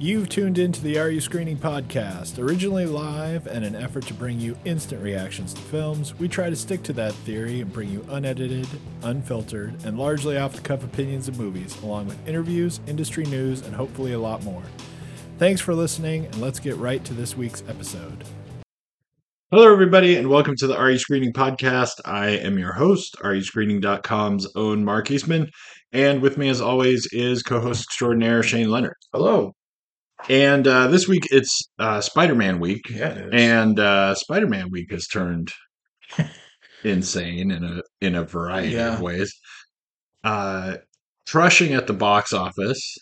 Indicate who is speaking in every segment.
Speaker 1: You've tuned into the Are You Screening podcast. Originally live and an effort to bring you instant reactions to films, we try to stick to that theory and bring you unedited, unfiltered, and largely off the cuff opinions of movies, along with interviews, industry news, and hopefully a lot more. Thanks for listening, and let's get right to this week's episode.
Speaker 2: Hello, everybody, and welcome to the Are You Screening podcast. I am your host, AreYouScreening.com's own Mark Eastman, and with me, as always, is co-host extraordinaire Shane Leonard.
Speaker 3: Hello.
Speaker 2: And uh, this week it's uh, Spider-Man week,
Speaker 3: Yeah, it is.
Speaker 2: and uh, Spider-Man week has turned insane in a in a variety
Speaker 3: Yeah.
Speaker 2: of ways. Uh, crushing at the box office.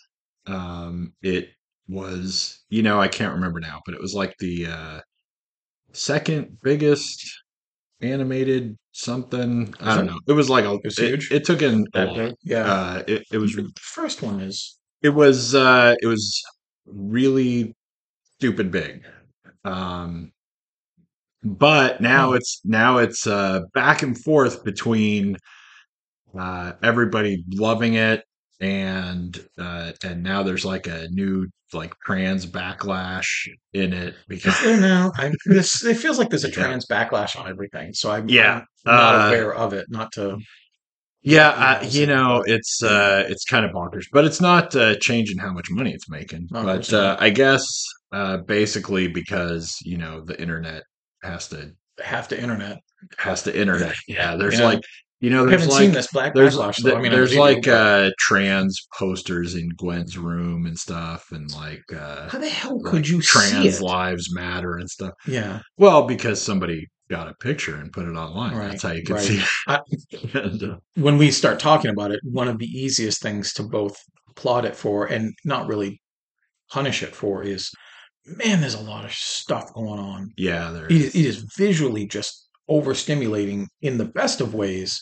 Speaker 2: Um, it was, you know, I can't remember now, but it was like the uh, second biggest animated something. I don't
Speaker 3: it?
Speaker 2: know. It was like a
Speaker 3: It was huge?
Speaker 2: it took in a lot.
Speaker 3: Yeah.
Speaker 2: Uh, it, it was
Speaker 3: the first one is
Speaker 2: it was uh it was really stupid big um but now
Speaker 3: Hmm.
Speaker 2: it's now it's uh back and forth between uh everybody loving it and uh and now there's like a new like trans backlash in it because
Speaker 3: Is there now? I, this it feels like there's a
Speaker 2: Yeah.
Speaker 3: trans backlash on everything. So I'm,
Speaker 2: Yeah,
Speaker 3: I'm not
Speaker 2: uh,
Speaker 3: aware of it. Not to
Speaker 2: yeah uh, you know it's uh it's kind of bonkers but it's not uh changing how much money it's making
Speaker 3: No,
Speaker 2: but uh i guess uh basically because you know the internet has to
Speaker 3: have to internet.
Speaker 2: has to internet yeah there's
Speaker 3: Yeah.
Speaker 2: like you know
Speaker 3: I
Speaker 2: there's
Speaker 3: haven't
Speaker 2: like
Speaker 3: seen this black
Speaker 2: there's
Speaker 3: backlash though. I mean,
Speaker 2: there's
Speaker 3: you,
Speaker 2: like
Speaker 3: but
Speaker 2: uh trans posters in gwen's room and stuff and like uh
Speaker 3: how the hell
Speaker 2: like
Speaker 3: could you see
Speaker 2: trans
Speaker 3: it?
Speaker 2: lives matter and stuff
Speaker 3: Yeah,
Speaker 2: well because somebody got a picture and put it online
Speaker 3: Right,
Speaker 2: that's how you can
Speaker 3: right.
Speaker 2: see it. And, uh,
Speaker 3: when we start talking about it, one of the easiest things to both applaud it for and not really punish it for is, man, there's a lot of stuff going on.
Speaker 2: yeah there
Speaker 3: it is, it is visually just overstimulating in the best of ways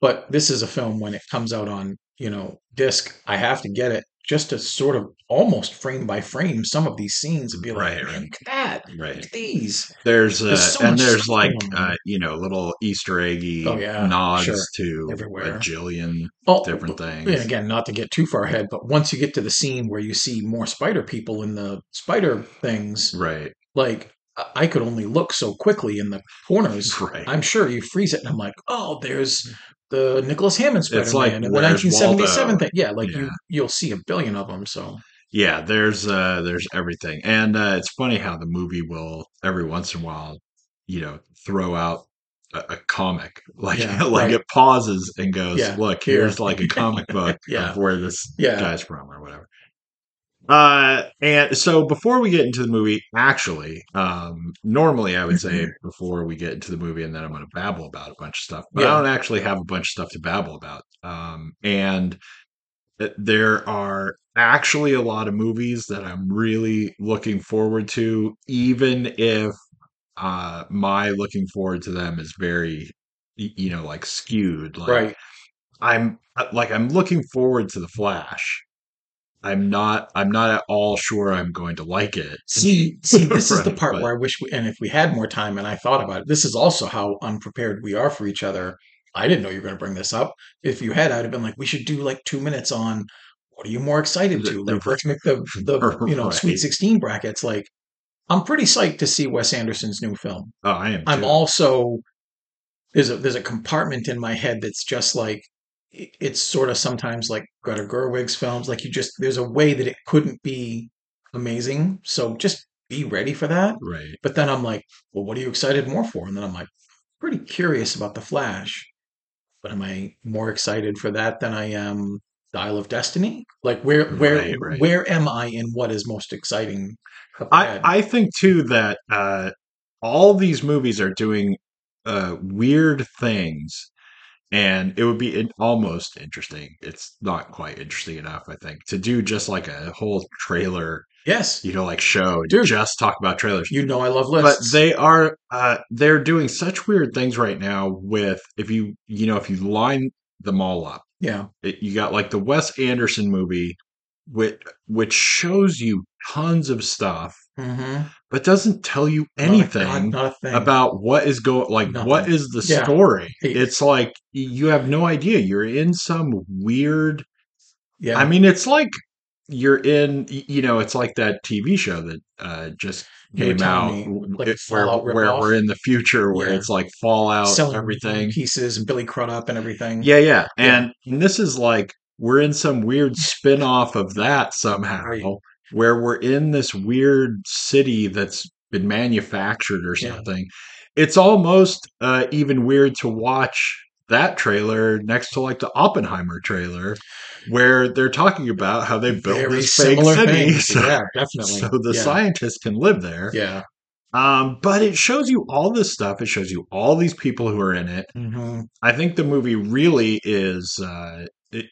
Speaker 3: but this is a film when it comes out on you know disc i have to get it just to sort of almost frame by frame some of these scenes and be like
Speaker 2: Right, right.
Speaker 3: look at that look
Speaker 2: right
Speaker 3: at these
Speaker 2: There's, uh,
Speaker 3: There's so
Speaker 2: and there's like uh, you know little Easter eggy
Speaker 3: Oh, yeah,
Speaker 2: nods
Speaker 3: sure.
Speaker 2: to
Speaker 3: Everywhere.
Speaker 2: a jillion
Speaker 3: oh,
Speaker 2: different
Speaker 3: and
Speaker 2: things.
Speaker 3: again not to get too far ahead but once you get to the scene where you see more spider people in the spider things
Speaker 2: Right,
Speaker 3: like I- i could only look so quickly in the corners
Speaker 2: right.
Speaker 3: I'm sure you freeze it, and I'm like, oh, there's the Nicholas Hammond Spider-Man
Speaker 2: It's like,
Speaker 3: and the 1977
Speaker 2: Waldo?
Speaker 3: thing. Yeah, like
Speaker 2: Yeah.
Speaker 3: you you'll see a billion of them. So
Speaker 2: yeah, there's uh, there's everything, and uh, it's funny how the movie will every once in a while, you know, throw out a, a comic like
Speaker 3: Yeah,
Speaker 2: like
Speaker 3: right.
Speaker 2: it pauses and goes,
Speaker 3: Yeah,
Speaker 2: look, here's like a comic book
Speaker 3: Yeah.
Speaker 2: of where this guy's from or whatever. Uh, and so before we get into the movie, actually, um, normally I would say before we get into the movie, and then I'm going to babble about a bunch of stuff, but
Speaker 3: Yeah.
Speaker 2: I don't actually have a bunch of stuff to babble about. Um, and there are actually a lot of movies that I'm really looking forward to, even if uh, my looking forward to them is very, you know, like skewed. Like,
Speaker 3: right,
Speaker 2: I'm uh, like I'm looking forward to the Flash. I'm not. I'm not at all sure I'm going to like it.
Speaker 3: see, see, this is the part
Speaker 2: but-
Speaker 3: where I wish, we, and if we had more time, and I thought about it, this is also how unprepared we are for each other. I didn't know you were going to bring this up. If you had, I'd have been like, we should do like two minutes on what are you more excited to?
Speaker 2: The-
Speaker 3: Like, let's make the the you know
Speaker 2: Right.
Speaker 3: Sweet Sixteen brackets. Like, I'm pretty psyched to see Wes Anderson's new film.
Speaker 2: Oh, I am.
Speaker 3: I'm
Speaker 2: too.
Speaker 3: also there's a there's a compartment in my head that's just like it's sort of sometimes like Greta Gerwig's films. Like you just there's a way that it couldn't be amazing. So just be ready for that.
Speaker 2: right.
Speaker 3: But then I'm like, well, what are you excited more for? And then I'm like, pretty curious about the Flash. But am I more excited for that than I am Dial of Destiny? Like where where
Speaker 2: Right, right.
Speaker 3: where am I in what is most exciting?
Speaker 2: I? I think too that uh, all these movies are doing uh, weird things, and it would be in, almost interesting. It's not quite interesting enough, I think, to do just like a whole trailer,
Speaker 3: yes,
Speaker 2: you know, like show,
Speaker 3: Dude.
Speaker 2: just talk about trailers.
Speaker 3: you know I love lists, but
Speaker 2: they are uh, they're doing such weird things right now. With if you you know if you line them all up,
Speaker 3: yeah,
Speaker 2: it, you got like the Wes Anderson movie, which which shows you tons of stuff
Speaker 3: mm-hmm.
Speaker 2: But doesn't tell you anything
Speaker 3: not, not
Speaker 2: about what is going like
Speaker 3: Nothing.
Speaker 2: what is the
Speaker 3: Yeah.
Speaker 2: story it's like you have no idea you're in some weird
Speaker 3: yeah.
Speaker 2: i mean it's like you're in you know it's like that tv show that uh just came out
Speaker 3: me, like,
Speaker 2: it- where, where we're in the future where
Speaker 3: Yeah.
Speaker 2: it's like fallout
Speaker 3: selling
Speaker 2: everything
Speaker 3: pieces and Billy Crudup and everything.
Speaker 2: yeah yeah
Speaker 3: Yeah.
Speaker 2: and this is like we're in some weird spin-off of that somehow. Where we're in this weird city that's been manufactured or
Speaker 3: Yeah.
Speaker 2: something it's almost uh even weird to watch that trailer next to like the Oppenheimer trailer where they're talking about how they built
Speaker 3: Very
Speaker 2: this fake city so,
Speaker 3: yeah, definitely.
Speaker 2: so the
Speaker 3: yeah.
Speaker 2: scientists can live there
Speaker 3: Yeah.
Speaker 2: um but it shows you all this stuff it shows you all these people who are in it
Speaker 3: hmm
Speaker 2: I think the movie really is uh,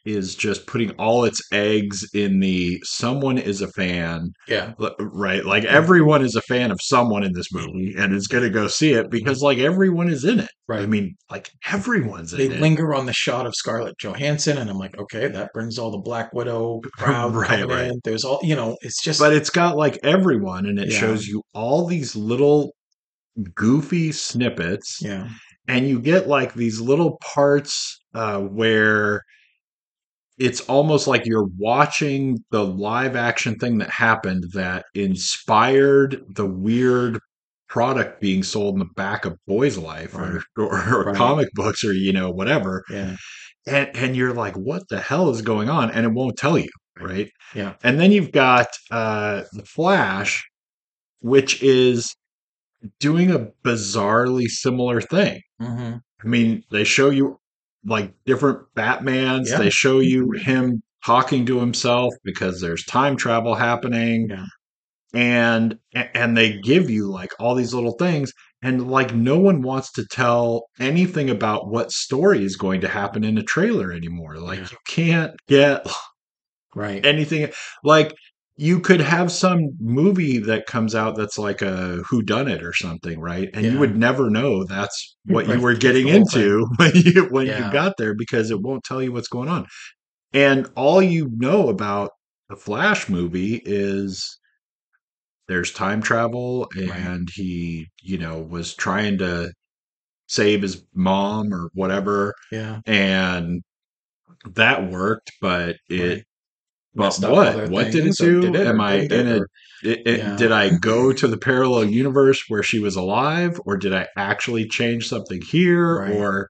Speaker 2: is just putting all its eggs in the someone is a fan,
Speaker 3: Yeah.
Speaker 2: right? Like everyone is a fan of someone in this movie and is going to go see it because like everyone is in it.
Speaker 3: Right.
Speaker 2: I mean, like everyone's in
Speaker 3: they
Speaker 2: it.
Speaker 3: linger on the shot of Scarlett Johansson, and I'm like, okay, that brings all the Black Widow crowd
Speaker 2: Right, right.
Speaker 3: in. There's all you know. It's just
Speaker 2: but it's got like everyone and it
Speaker 3: Yeah.
Speaker 2: shows you all these little goofy snippets
Speaker 3: yeah,
Speaker 2: and you get like these little parts uh, where it's almost like you're watching the live action thing that happened that inspired the weird product being sold in the back of Boy's Life or, or, or
Speaker 3: Right.
Speaker 2: comic books or you know whatever,
Speaker 3: yeah,
Speaker 2: and and you're like, what the hell is going on? And it won't tell you, right?
Speaker 3: Yeah.
Speaker 2: And then you've got uh, the Flash, which is doing a bizarrely similar thing.
Speaker 3: hmm
Speaker 2: I mean, they show you like different Batmans.
Speaker 3: Yeah.
Speaker 2: They show you him talking to himself because there's time travel happening.
Speaker 3: Yeah.
Speaker 2: And and they give you like all these little things and like no one wants to tell anything about what story is going to happen in a trailer anymore. Like
Speaker 3: Yeah.
Speaker 2: you can't get
Speaker 3: right.
Speaker 2: anything like you could have some movie that comes out that's like a who done it or something right and
Speaker 3: Yeah.
Speaker 2: you would never know that's what you were getting into when you when
Speaker 3: Yeah.
Speaker 2: you got there because it won't tell you what's going on and all you know about the flash movie is there's time travel
Speaker 3: Right.
Speaker 2: and he you know was trying to save his mom or whatever
Speaker 3: yeah,
Speaker 2: and that worked but it
Speaker 3: Right. Up
Speaker 2: what? What did it
Speaker 3: things, or
Speaker 2: do?
Speaker 3: did
Speaker 2: Am I in
Speaker 3: it, or-
Speaker 2: It, it-
Speaker 3: Yeah.
Speaker 2: Did I go to the parallel universe where she was alive, or did I actually change something here,
Speaker 3: Right.
Speaker 2: or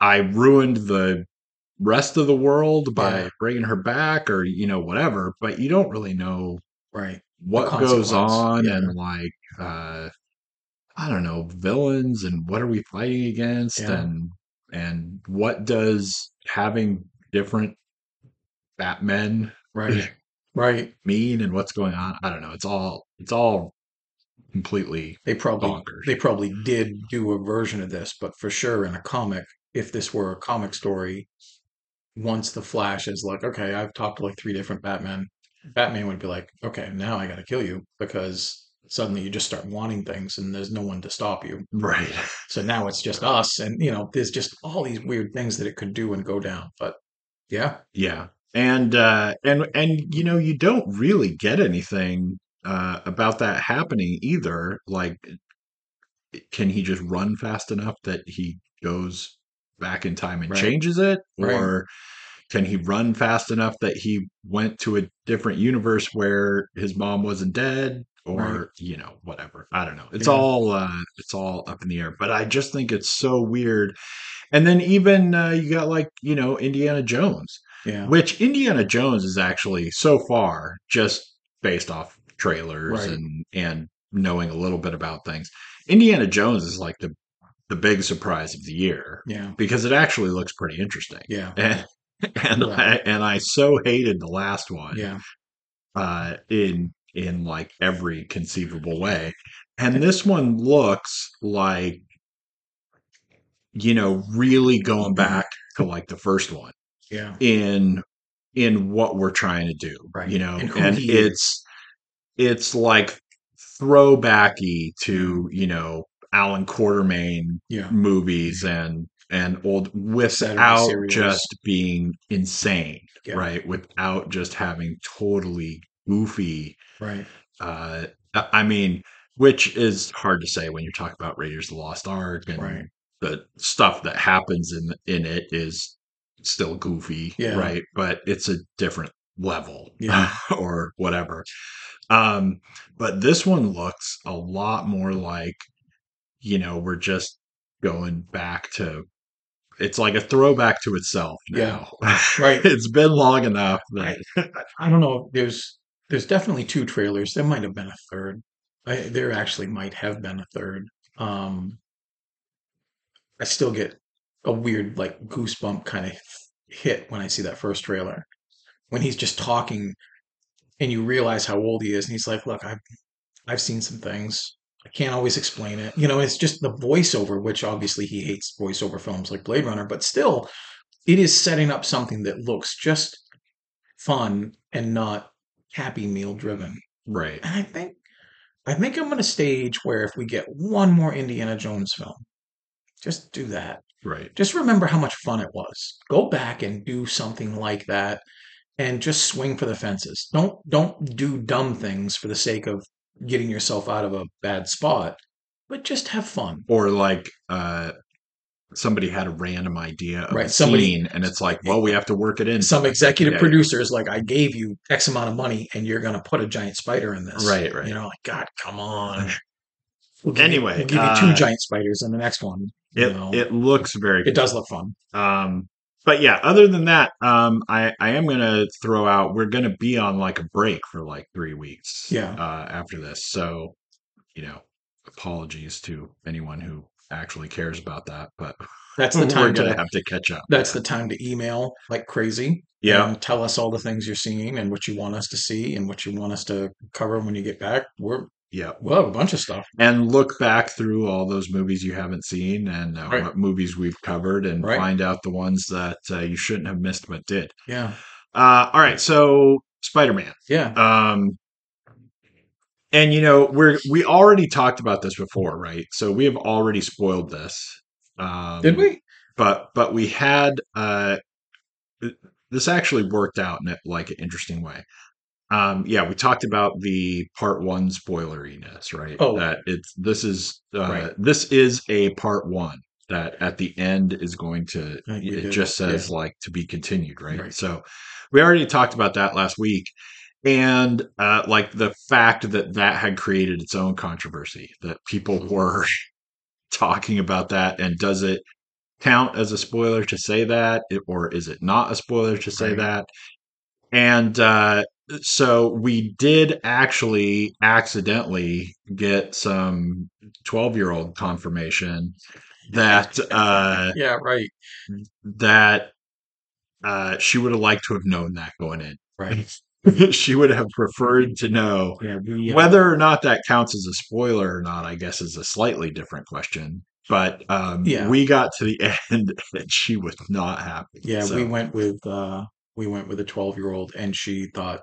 Speaker 2: I ruined the rest of the world by
Speaker 3: Yeah.
Speaker 2: bringing her back, or you know whatever? But you don't really know
Speaker 3: right.
Speaker 2: what goes on,
Speaker 3: yeah.
Speaker 2: and like uh, I don't know villains, and what are we fighting against, and and what does having different Batmen
Speaker 3: Right. Right.
Speaker 2: mean and what's going on. I don't know. It's all it's all completely
Speaker 3: They probably
Speaker 2: bonkers.
Speaker 3: they probably did do a version of this, but for sure in a comic, if this were a comic story, once the Flash is like, okay, I've talked to like three different Batman, Batman would be like, okay, now I got to kill you because suddenly you just start wanting things and there's no one to stop you.
Speaker 2: right.
Speaker 3: So now it's just us, and you know, there's just all these weird things that it could do and go down. But yeah,
Speaker 2: Yeah. And uh and and you know, you don't really get anything uh about that happening either. Like can he just run fast enough that he goes back in time and
Speaker 3: Right.
Speaker 2: changes it
Speaker 3: Right.
Speaker 2: or can he run fast enough that he went to a different universe where his mom wasn't dead or
Speaker 3: Right.
Speaker 2: you know whatever i don't know it's
Speaker 3: Yeah.
Speaker 2: all uh it's all up in the air but i just think it's so weird and then even uh, you got like you know indiana jones
Speaker 3: yeah,
Speaker 2: which indiana jones is actually so far just based off trailers
Speaker 3: Right.
Speaker 2: and and knowing a little bit about things. Indiana jones is like the the big surprise of the year
Speaker 3: yeah,
Speaker 2: because it actually looks pretty interesting.
Speaker 3: Yeah,
Speaker 2: and and
Speaker 3: Yeah.
Speaker 2: I, and I so hated the last one
Speaker 3: yeah,
Speaker 2: uh in in like every conceivable way. And this one looks like you know really going back to like the first one
Speaker 3: yeah,
Speaker 2: in in what we're trying to do
Speaker 3: Right.
Speaker 2: you know
Speaker 3: And
Speaker 2: and,
Speaker 3: he is.
Speaker 2: it's it's like throwbacky to you know Allan Quatermain
Speaker 3: yeah,
Speaker 2: movies and and old without just being insane
Speaker 3: Yeah.
Speaker 2: right without just having totally goofy
Speaker 3: right,
Speaker 2: uh i I mean which is hard to say when you talk about raiders of the lost ark and
Speaker 3: Right.
Speaker 2: the stuff that happens in in it is still goofy
Speaker 3: Yeah.
Speaker 2: right but it's a different level
Speaker 3: Yeah.
Speaker 2: or whatever. Um, but this one looks a lot more like, you know, we're just going back to it's like a throwback to itself now.
Speaker 3: Right.
Speaker 2: it's been long enough that
Speaker 3: I don't know. There's there's definitely two trailers. There might have been a third. I, there actually might have been a third. Um, I still get a weird like goosebump kind of hit when I see that first trailer. When he's just talking and you realize how old he is and he's like, "Look, I've I've seen some things. I can't always explain it." You know, it's just the voiceover, which obviously he hates voiceover films like Blade Runner, but still it is setting up something that looks just fun and not happy meal driven.
Speaker 2: right.
Speaker 3: And I think I think I'm going a stage where if we get one more Indiana Jones film, just do that.
Speaker 2: Right.
Speaker 3: Just remember how much fun it was. Go back and do something like that and just swing for the fences. Don't don't do dumb things for the sake of getting yourself out of a bad spot, but just have fun.
Speaker 2: Or like uh somebody had a random idea of
Speaker 3: Right, somebody-
Speaker 2: scene and it's like, well, we have to work it in.
Speaker 3: Some executive
Speaker 2: Yeah.
Speaker 3: producer is like, I gave you X amount of money and you're going to put a giant spider in this.
Speaker 2: Right, right.
Speaker 3: You know, like, God, come on. We'll give you-
Speaker 2: Anyway,
Speaker 3: we'll give you
Speaker 2: uh,
Speaker 3: two giant spiders in the next one.
Speaker 2: It
Speaker 3: know.
Speaker 2: it looks very
Speaker 3: It does look fun.
Speaker 2: Um, but yeah, other than that, um, I, I am gonna throw out. We're gonna be on like a break for like three weeks.
Speaker 3: Yeah.
Speaker 2: Uh, after this, so you know, apologies to anyone who actually cares about that, but
Speaker 3: That's the
Speaker 2: we're
Speaker 3: time
Speaker 2: gonna
Speaker 3: to.
Speaker 2: have to catch up.
Speaker 3: That's the time to email like crazy.
Speaker 2: Yeah.
Speaker 3: And tell us all the things you're seeing and what you want us to see and what you want us to cover when you get back. We're
Speaker 2: Yeah.
Speaker 3: we'll have a bunch of stuff.
Speaker 2: And look back through all those movies you haven't seen and uh,
Speaker 3: Right.
Speaker 2: what movies we've covered and
Speaker 3: Right.
Speaker 2: find out the ones that uh, you shouldn't have missed but did.
Speaker 3: Yeah.
Speaker 2: Uh, all right. So Spider Man.
Speaker 3: Yeah.
Speaker 2: Um, and you know, we're we already talked about this before, right? So we have already spoiled this. Um,
Speaker 3: Did we?
Speaker 2: But but we had uh, this actually worked out in a, like an interesting way. Um, yeah, we talked about the part one spoileriness, right?
Speaker 3: Oh.
Speaker 2: that it's this is uh,
Speaker 3: Right.
Speaker 2: this is a part one that at the end is going to it just says
Speaker 3: Yeah.
Speaker 2: like to be continued, right?
Speaker 3: Right.
Speaker 2: So we already talked about that last week and uh, like the fact that that had created its own controversy that people
Speaker 3: Mm-hmm.
Speaker 2: were talking about that and does it count as a spoiler to say that or is it not a spoiler to say
Speaker 3: Right.
Speaker 2: that and uh, so we did actually accidentally get some 12 year old confirmation that uh,
Speaker 3: Yeah. Right.
Speaker 2: that uh, she would have liked to have known that going in
Speaker 3: Right.
Speaker 2: she would have preferred to know
Speaker 3: Yeah. We, uh,
Speaker 2: whether or not that counts as a spoiler or not i guess is a slightly different question but um,
Speaker 3: Yeah.
Speaker 2: we got to the end and she was not happy
Speaker 3: Yeah,
Speaker 2: So-
Speaker 3: we went with uh we went with a 12 year old and she thought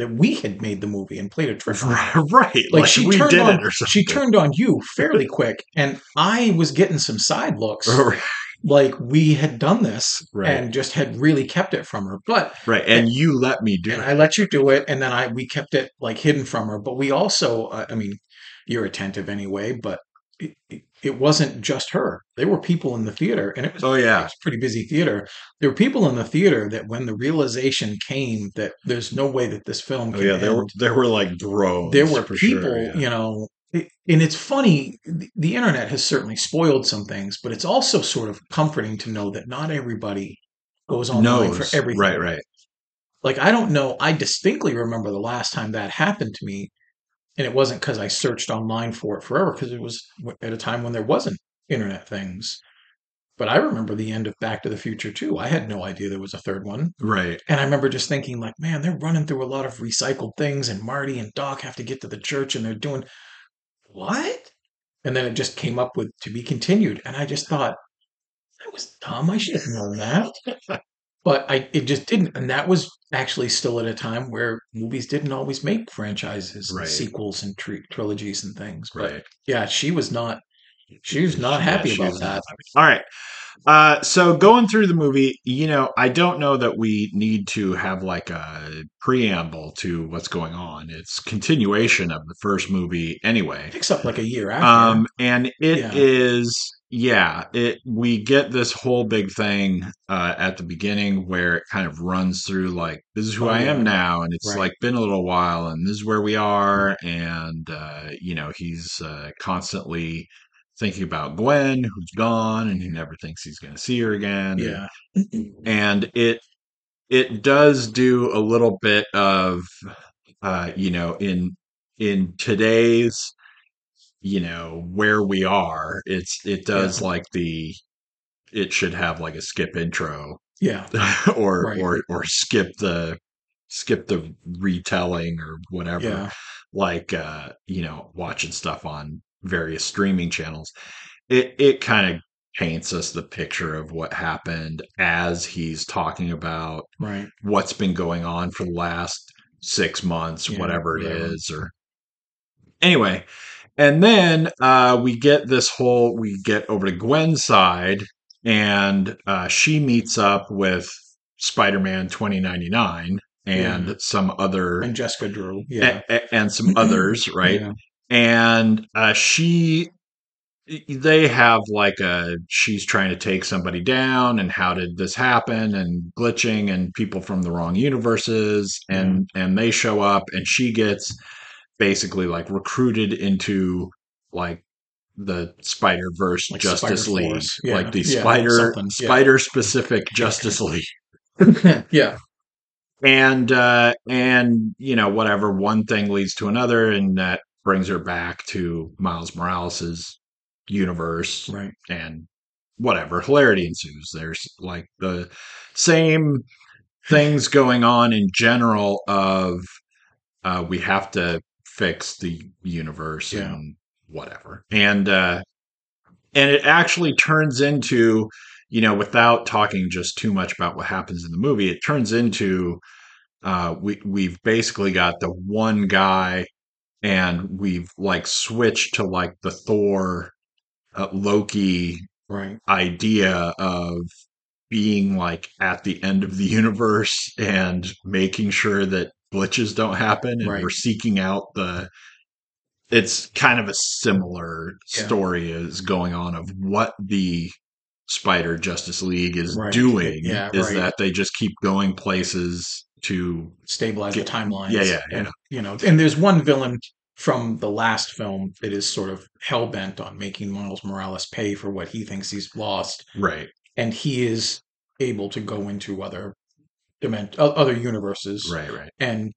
Speaker 3: that we had made the movie and played a trick. on
Speaker 2: right
Speaker 3: Like,
Speaker 2: like,
Speaker 3: she
Speaker 2: we
Speaker 3: turned
Speaker 2: did
Speaker 3: on
Speaker 2: it or something
Speaker 3: she turned on you fairly quick and I was getting some side looks like we had done this
Speaker 2: Right.
Speaker 3: and just had really kept it from her. But
Speaker 2: right and you let me do
Speaker 3: and
Speaker 2: it
Speaker 3: I let you do it and then I we kept it like hidden from her, but we also uh, I mean you're attentive anyway, but it, it, it wasn't just her. There were people in the theater and it was
Speaker 2: oh yeah, it
Speaker 3: was a pretty busy theater. There were people in the theater that when the realization came that there's no way that this film
Speaker 2: oh yeah there were there were like drones
Speaker 3: there were people,
Speaker 2: sure, yeah.
Speaker 3: you know, it, and it's funny. The, the internet has certainly spoiled some things, but it's also sort of comforting to know that not everybody goes online
Speaker 2: knows
Speaker 3: for everything.
Speaker 2: right right
Speaker 3: Like I don't know. I distinctly remember the last time that happened to me, and it wasn't because I searched online for it forever, because it was at a time when there wasn't internet things. But I remember the end of Back to the Future too. I had no idea there was a third one.
Speaker 2: right
Speaker 3: And I remember just thinking, like, man, they're running through a lot of recycled things, and Marty and Doc have to get to the church, and they're doing what? And then it just came up with to be continued, and I just thought that was dumb. I should have known that, but I it just didn't. And that was actually still at a time where movies didn't always make franchises, and sequels, and tri- trilogies and things. But
Speaker 2: right
Speaker 3: yeah, she was not. She was
Speaker 2: not
Speaker 3: happy
Speaker 2: she's
Speaker 3: about that.
Speaker 2: All right. Uh, so going through the movie, you know, I don't know that we need to have like a preamble to what's going on. It's continuation of the first movie anyway.
Speaker 3: Picks up like a year after.
Speaker 2: Um, and it
Speaker 3: Yeah.
Speaker 2: is, yeah, it we get this whole big thing uh, at the beginning where it kind of runs through like this is who
Speaker 3: Oh,
Speaker 2: I am now, and it's
Speaker 3: Right.
Speaker 2: like been a little while, and this is where we are, and uh, you know he's uh, constantly thinking about Gwen, who's gone, and he never thinks he's going to see her again.
Speaker 3: yeah.
Speaker 2: and it it does do a little bit of uh you know in in today's you know where we are it's it does
Speaker 3: Yeah.
Speaker 2: like the it should have like a skip intro
Speaker 3: Yeah.
Speaker 2: or
Speaker 3: Right.
Speaker 2: or or skip the skip the retelling or whatever
Speaker 3: Yeah.
Speaker 2: like uh you know watching stuff on various streaming channels it it kind of paints us the picture of what happened as he's talking about
Speaker 3: Right.
Speaker 2: what's been going on for the last six months
Speaker 3: Yeah,
Speaker 2: whatever it
Speaker 3: whatever.
Speaker 2: is or anyway and then uh we get this whole we get over to gwen's side and uh she meets up with spider-man 2099 and
Speaker 3: Yeah.
Speaker 2: some other
Speaker 3: And Jessica Drew. Yeah.
Speaker 2: a- a- and some others right
Speaker 3: Yeah.
Speaker 2: And uh, she they have like a she's trying to take somebody down and how did this happen and glitching and people from the wrong universes and and they show up and she gets basically like recruited into like the Spider Verse
Speaker 3: Like
Speaker 2: Justice
Speaker 3: Spider
Speaker 2: League,
Speaker 3: Yeah.
Speaker 2: like the
Speaker 3: Yeah,
Speaker 2: Spider.
Speaker 3: Yeah.
Speaker 2: Spider specific Justice League
Speaker 3: yeah.
Speaker 2: and uh and you know whatever one thing leads to another and that brings her back to miles morales's universe
Speaker 3: Right.
Speaker 2: and whatever hilarity ensues there's like the same things going on in general of uh we have to fix the universe
Speaker 3: Yeah.
Speaker 2: and whatever and uh and it actually turns into you know without talking just too much about what happens in the movie it turns into uh we we've basically got the one guy and we've like switched to like the thor uh, loki
Speaker 3: Right.
Speaker 2: idea of being like at the end of the universe and making sure that glitches don't happen and
Speaker 3: Right.
Speaker 2: we're seeking out the it's kind of a similar
Speaker 3: Yeah.
Speaker 2: story is going on of what the spider justice league is
Speaker 3: Right.
Speaker 2: doing
Speaker 3: Yeah,
Speaker 2: is
Speaker 3: right.
Speaker 2: that they just keep going places to
Speaker 3: Stabilize
Speaker 2: Get-
Speaker 3: the timelines.
Speaker 2: yeah, yeah,
Speaker 3: And, you know, and there's one villain from the last film that is sort of hell bent on making Miles Morales pay for what he thinks he's lost,
Speaker 2: right
Speaker 3: and he is able to go into other other universes,
Speaker 2: right right
Speaker 3: and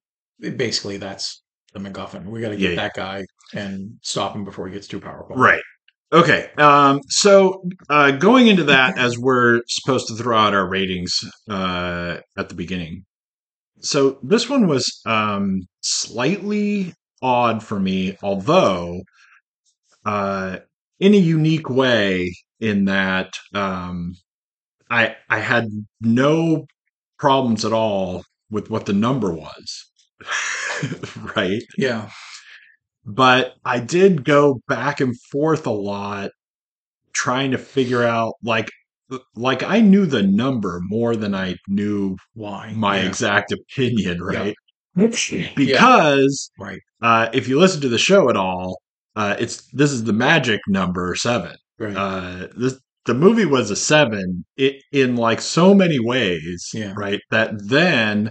Speaker 3: basically that's the MacGuffin. We got to get
Speaker 2: Yeah, yeah.
Speaker 3: that guy and stop him before he gets too powerful.
Speaker 2: Right. Okay. Um, so uh, going into that, as we're supposed to throw out our ratings uh, at the beginning, so this one was um, slightly odd for me, although uh, in a unique way, in that um, I I had no problems at all with what the number was. right
Speaker 3: Yeah.
Speaker 2: But I did go back and forth a lot trying to figure out like like I knew the number more than I knew
Speaker 3: Why?
Speaker 2: my
Speaker 3: yeah.
Speaker 2: exact opinion, right?
Speaker 3: Yeah.
Speaker 2: Because
Speaker 3: Right.
Speaker 2: uh, if you listen to the show at all, uh, it's this is the magic number seven.
Speaker 3: Right.
Speaker 2: Uh, this the movie was a seven it, in like so many ways,
Speaker 3: Yeah.
Speaker 2: right? That then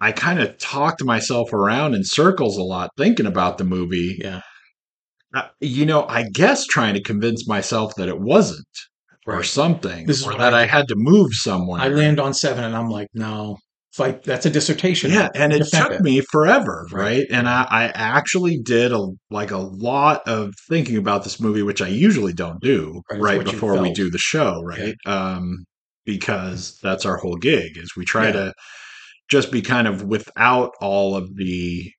Speaker 2: I kind of talked myself around in circles a lot thinking about the movie
Speaker 3: yeah.
Speaker 2: uh, you know, I guess trying to convince myself that it wasn't or something,
Speaker 3: This is
Speaker 2: or that
Speaker 3: I
Speaker 2: I, had to move somewhere.
Speaker 3: I land on seven, and I'm like, no, fight. That's a dissertation.
Speaker 2: yeah, and it took me forever,
Speaker 3: Right.
Speaker 2: right? And I, I actually did a like a lot of thinking about this movie, which I usually don't do
Speaker 3: Right,
Speaker 2: right, before we do the show, right? Um, because that's our whole gig is we try
Speaker 3: Yeah.
Speaker 2: to just be kind of without all of the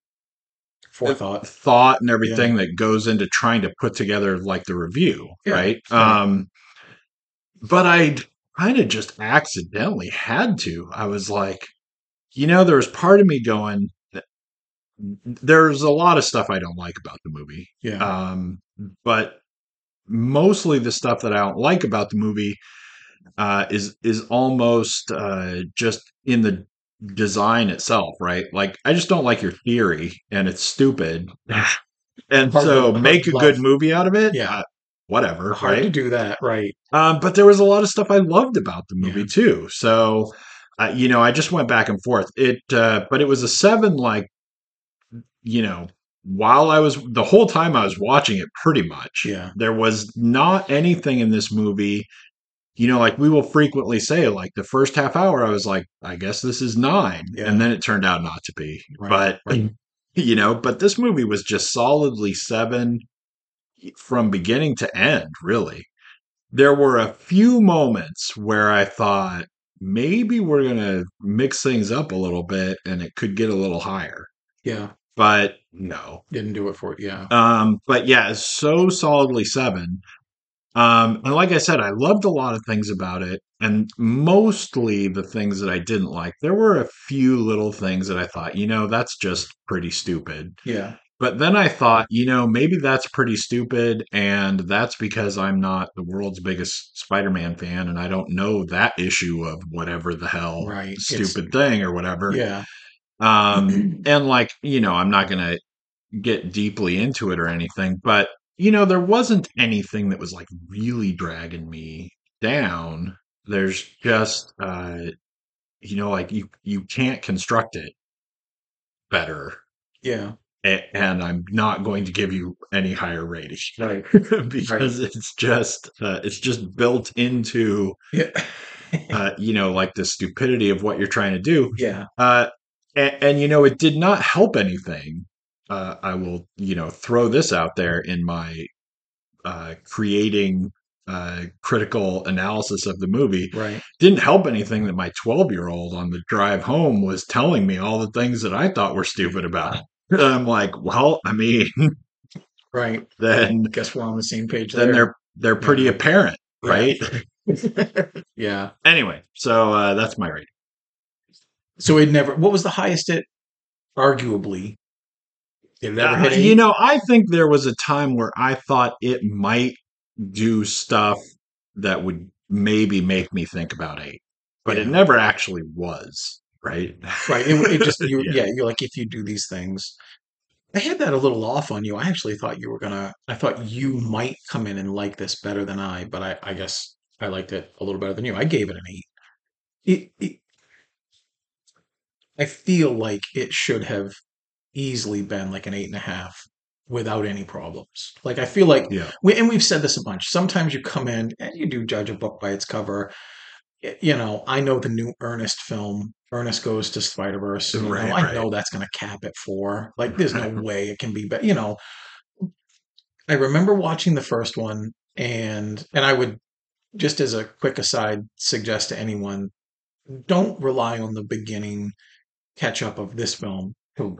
Speaker 3: Forethought.
Speaker 2: thought and everything that goes into trying to put together like the review,
Speaker 3: Yeah,
Speaker 2: right? Um but I kind of just accidentally had to. I was like, you know, there was part of me going there's a lot of stuff I don't like about the movie.
Speaker 3: Yeah.
Speaker 2: Um but mostly the stuff that I don't like about the movie uh, is is almost uh, just in the design itself, right? Like I just don't like your theory, and it's stupid. and
Speaker 3: Hard
Speaker 2: so
Speaker 3: hard
Speaker 2: make
Speaker 3: to
Speaker 2: a good movie out of it.
Speaker 3: Yeah.
Speaker 2: uh, whatever,
Speaker 3: Hard
Speaker 2: right?
Speaker 3: to do that, right?
Speaker 2: Um, but there was a lot of stuff I loved about the movie
Speaker 3: Yeah.
Speaker 2: too. So, uh, you know, I just went back and forth. It, uh, but it was a seven. Like, you know, while I was the whole time I was watching it, pretty much.
Speaker 3: Yeah.
Speaker 2: There was not anything in this movie. You know, like we will frequently say, like the first half hour, I was like, I guess this is nine,
Speaker 3: Yeah.
Speaker 2: and then it turned out not to be.
Speaker 3: Right,
Speaker 2: but
Speaker 3: right.
Speaker 2: you know, but this movie was just solidly seven from beginning to end, really. There were a few moments where I thought maybe we're going to mix things up a little bit and it could get a little higher.
Speaker 3: Yeah.
Speaker 2: But no.
Speaker 3: Didn't do it for it. Yeah.
Speaker 2: Um, but yeah, it's so solidly seven. Um, and like I said, I loved a lot of things about it, and mostly the things that I didn't like. There were a few little things that I thought, you know, that's just pretty stupid.
Speaker 3: Yeah.
Speaker 2: But then I thought, you know, maybe that's pretty stupid, and that's because I'm not the world's biggest Spider-Man fan, and I don't know that issue of whatever the hell
Speaker 3: Right. It's-
Speaker 2: stupid thing or whatever.
Speaker 3: Yeah.
Speaker 2: Um, and like, you know, I'm not gonna get deeply into it or anything, but you know, there wasn't anything that was like really dragging me down. There's just, uh, you know, like you you can't construct it better
Speaker 3: Yeah.
Speaker 2: a- and I'm not going to give you any higher rating
Speaker 3: Right.
Speaker 2: because it's just uh, it's just built into
Speaker 3: Yeah.
Speaker 2: uh, you know like the stupidity of what you're trying to do.
Speaker 3: yeah.
Speaker 2: Uh, and, and you know it did not help anything. Uh, I will you know throw this out there in my uh, creating uh, critical analysis of the movie.
Speaker 3: Right.
Speaker 2: Didn't help anything that my 12 year old on the drive home was telling me all the things that I thought were stupid about it. I'm like, well, I mean,
Speaker 3: Right.
Speaker 2: then I
Speaker 3: Guess we're on the same page
Speaker 2: then
Speaker 3: there.
Speaker 2: they're they're pretty
Speaker 3: Yeah.
Speaker 2: apparent, right?
Speaker 3: yeah.
Speaker 2: anyway, so uh, that's my rating.
Speaker 3: So it never. What was the highest it? Arguably. Did it ever
Speaker 2: Uh, you know, I think there was a time where I thought it might do stuff that would maybe make me think about eight, but it never actually was, right?
Speaker 3: Right. It, it just you,
Speaker 2: Yeah.
Speaker 3: yeah. You're like if you do these things. I had that a little off on you. I actually thought you were gonna. I thought you might come in and like this better than I, but I, I guess I liked it a little better than you. I gave it an eight. It, it, I feel like it should have easily been like an eight and a half without any problems. Like I feel like
Speaker 2: Yeah.
Speaker 3: we, and we've said this a bunch. Sometimes you come in and you do judge a book by its cover. You know, I know the new Ernest film, Ernest Goes to Spider Verse.
Speaker 2: Right,
Speaker 3: I know that's going to cap it for. Like, there's no way it can be better. You know, I remember watching the first one, and and I would just as a quick aside suggest to anyone, don't rely on the beginning catch up of this film to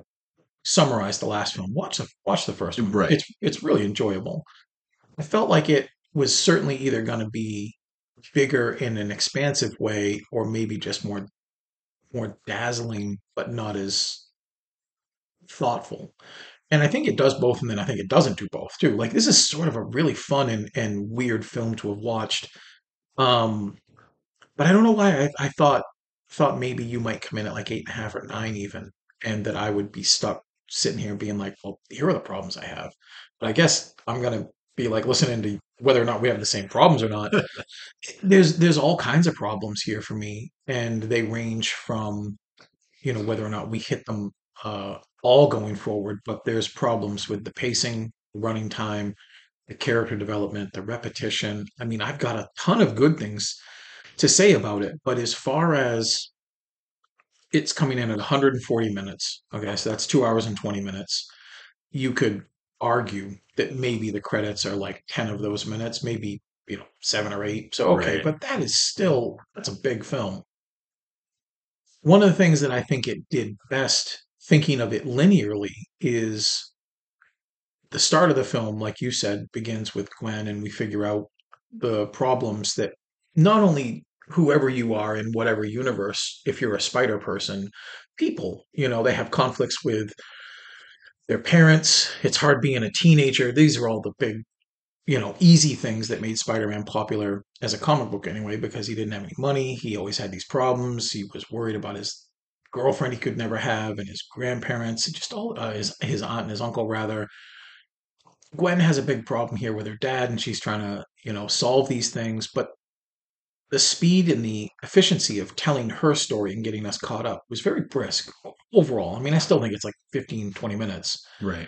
Speaker 3: summarize the last film. Watch the watch the first one.
Speaker 2: Right.
Speaker 3: It's it's really enjoyable. I felt like it was certainly either going to be bigger in an expansive way or maybe just more more dazzling but not as thoughtful. And I think it does both and then I think it doesn't do both too. Like this is sort of a really fun and, and weird film to have watched. Um but I don't know why I, I thought thought maybe you might come in at like eight and a half or nine even, and that I would be stuck sitting here being like, well, here are the problems I have. But I guess I'm gonna be like listening to whether or not we have the same problems or not. there's there's all kinds of problems here for me, and they range from you know whether or not we hit them uh, all going forward. But there's problems with the pacing, running time, the character development, the repetition. I mean, I've got a ton of good things to say about it, but as far as it's coming in at 140 minutes, okay, so that's two hours and 20 minutes. You could argue that maybe the credits are like 10 of those minutes, maybe you know seven or eight. So okay,
Speaker 2: Right.
Speaker 3: but that is still that's a big film. One of the things that I think it did best, thinking of it linearly, is the start of the film, like you said, begins with Gwen, and we figure out the problems that not only whoever you are in whatever universe, if you're a spider person, people, you know, they have conflicts with their parents. It's hard being a teenager. These are all the big you know, easy things that made Spider-Man popular as a comic book anyway, because he didn't have any money. He always had these problems. He was worried about his girlfriend he could never have, and his grandparents, just all uh, his his aunt and his uncle rather. Gwen has a big problem here with her dad, and she's trying to you know solve these things, but the speed and the efficiency of telling her story and getting us caught up was very brisk overall. I mean, I still think it's like 15, 20 minutes
Speaker 2: Right.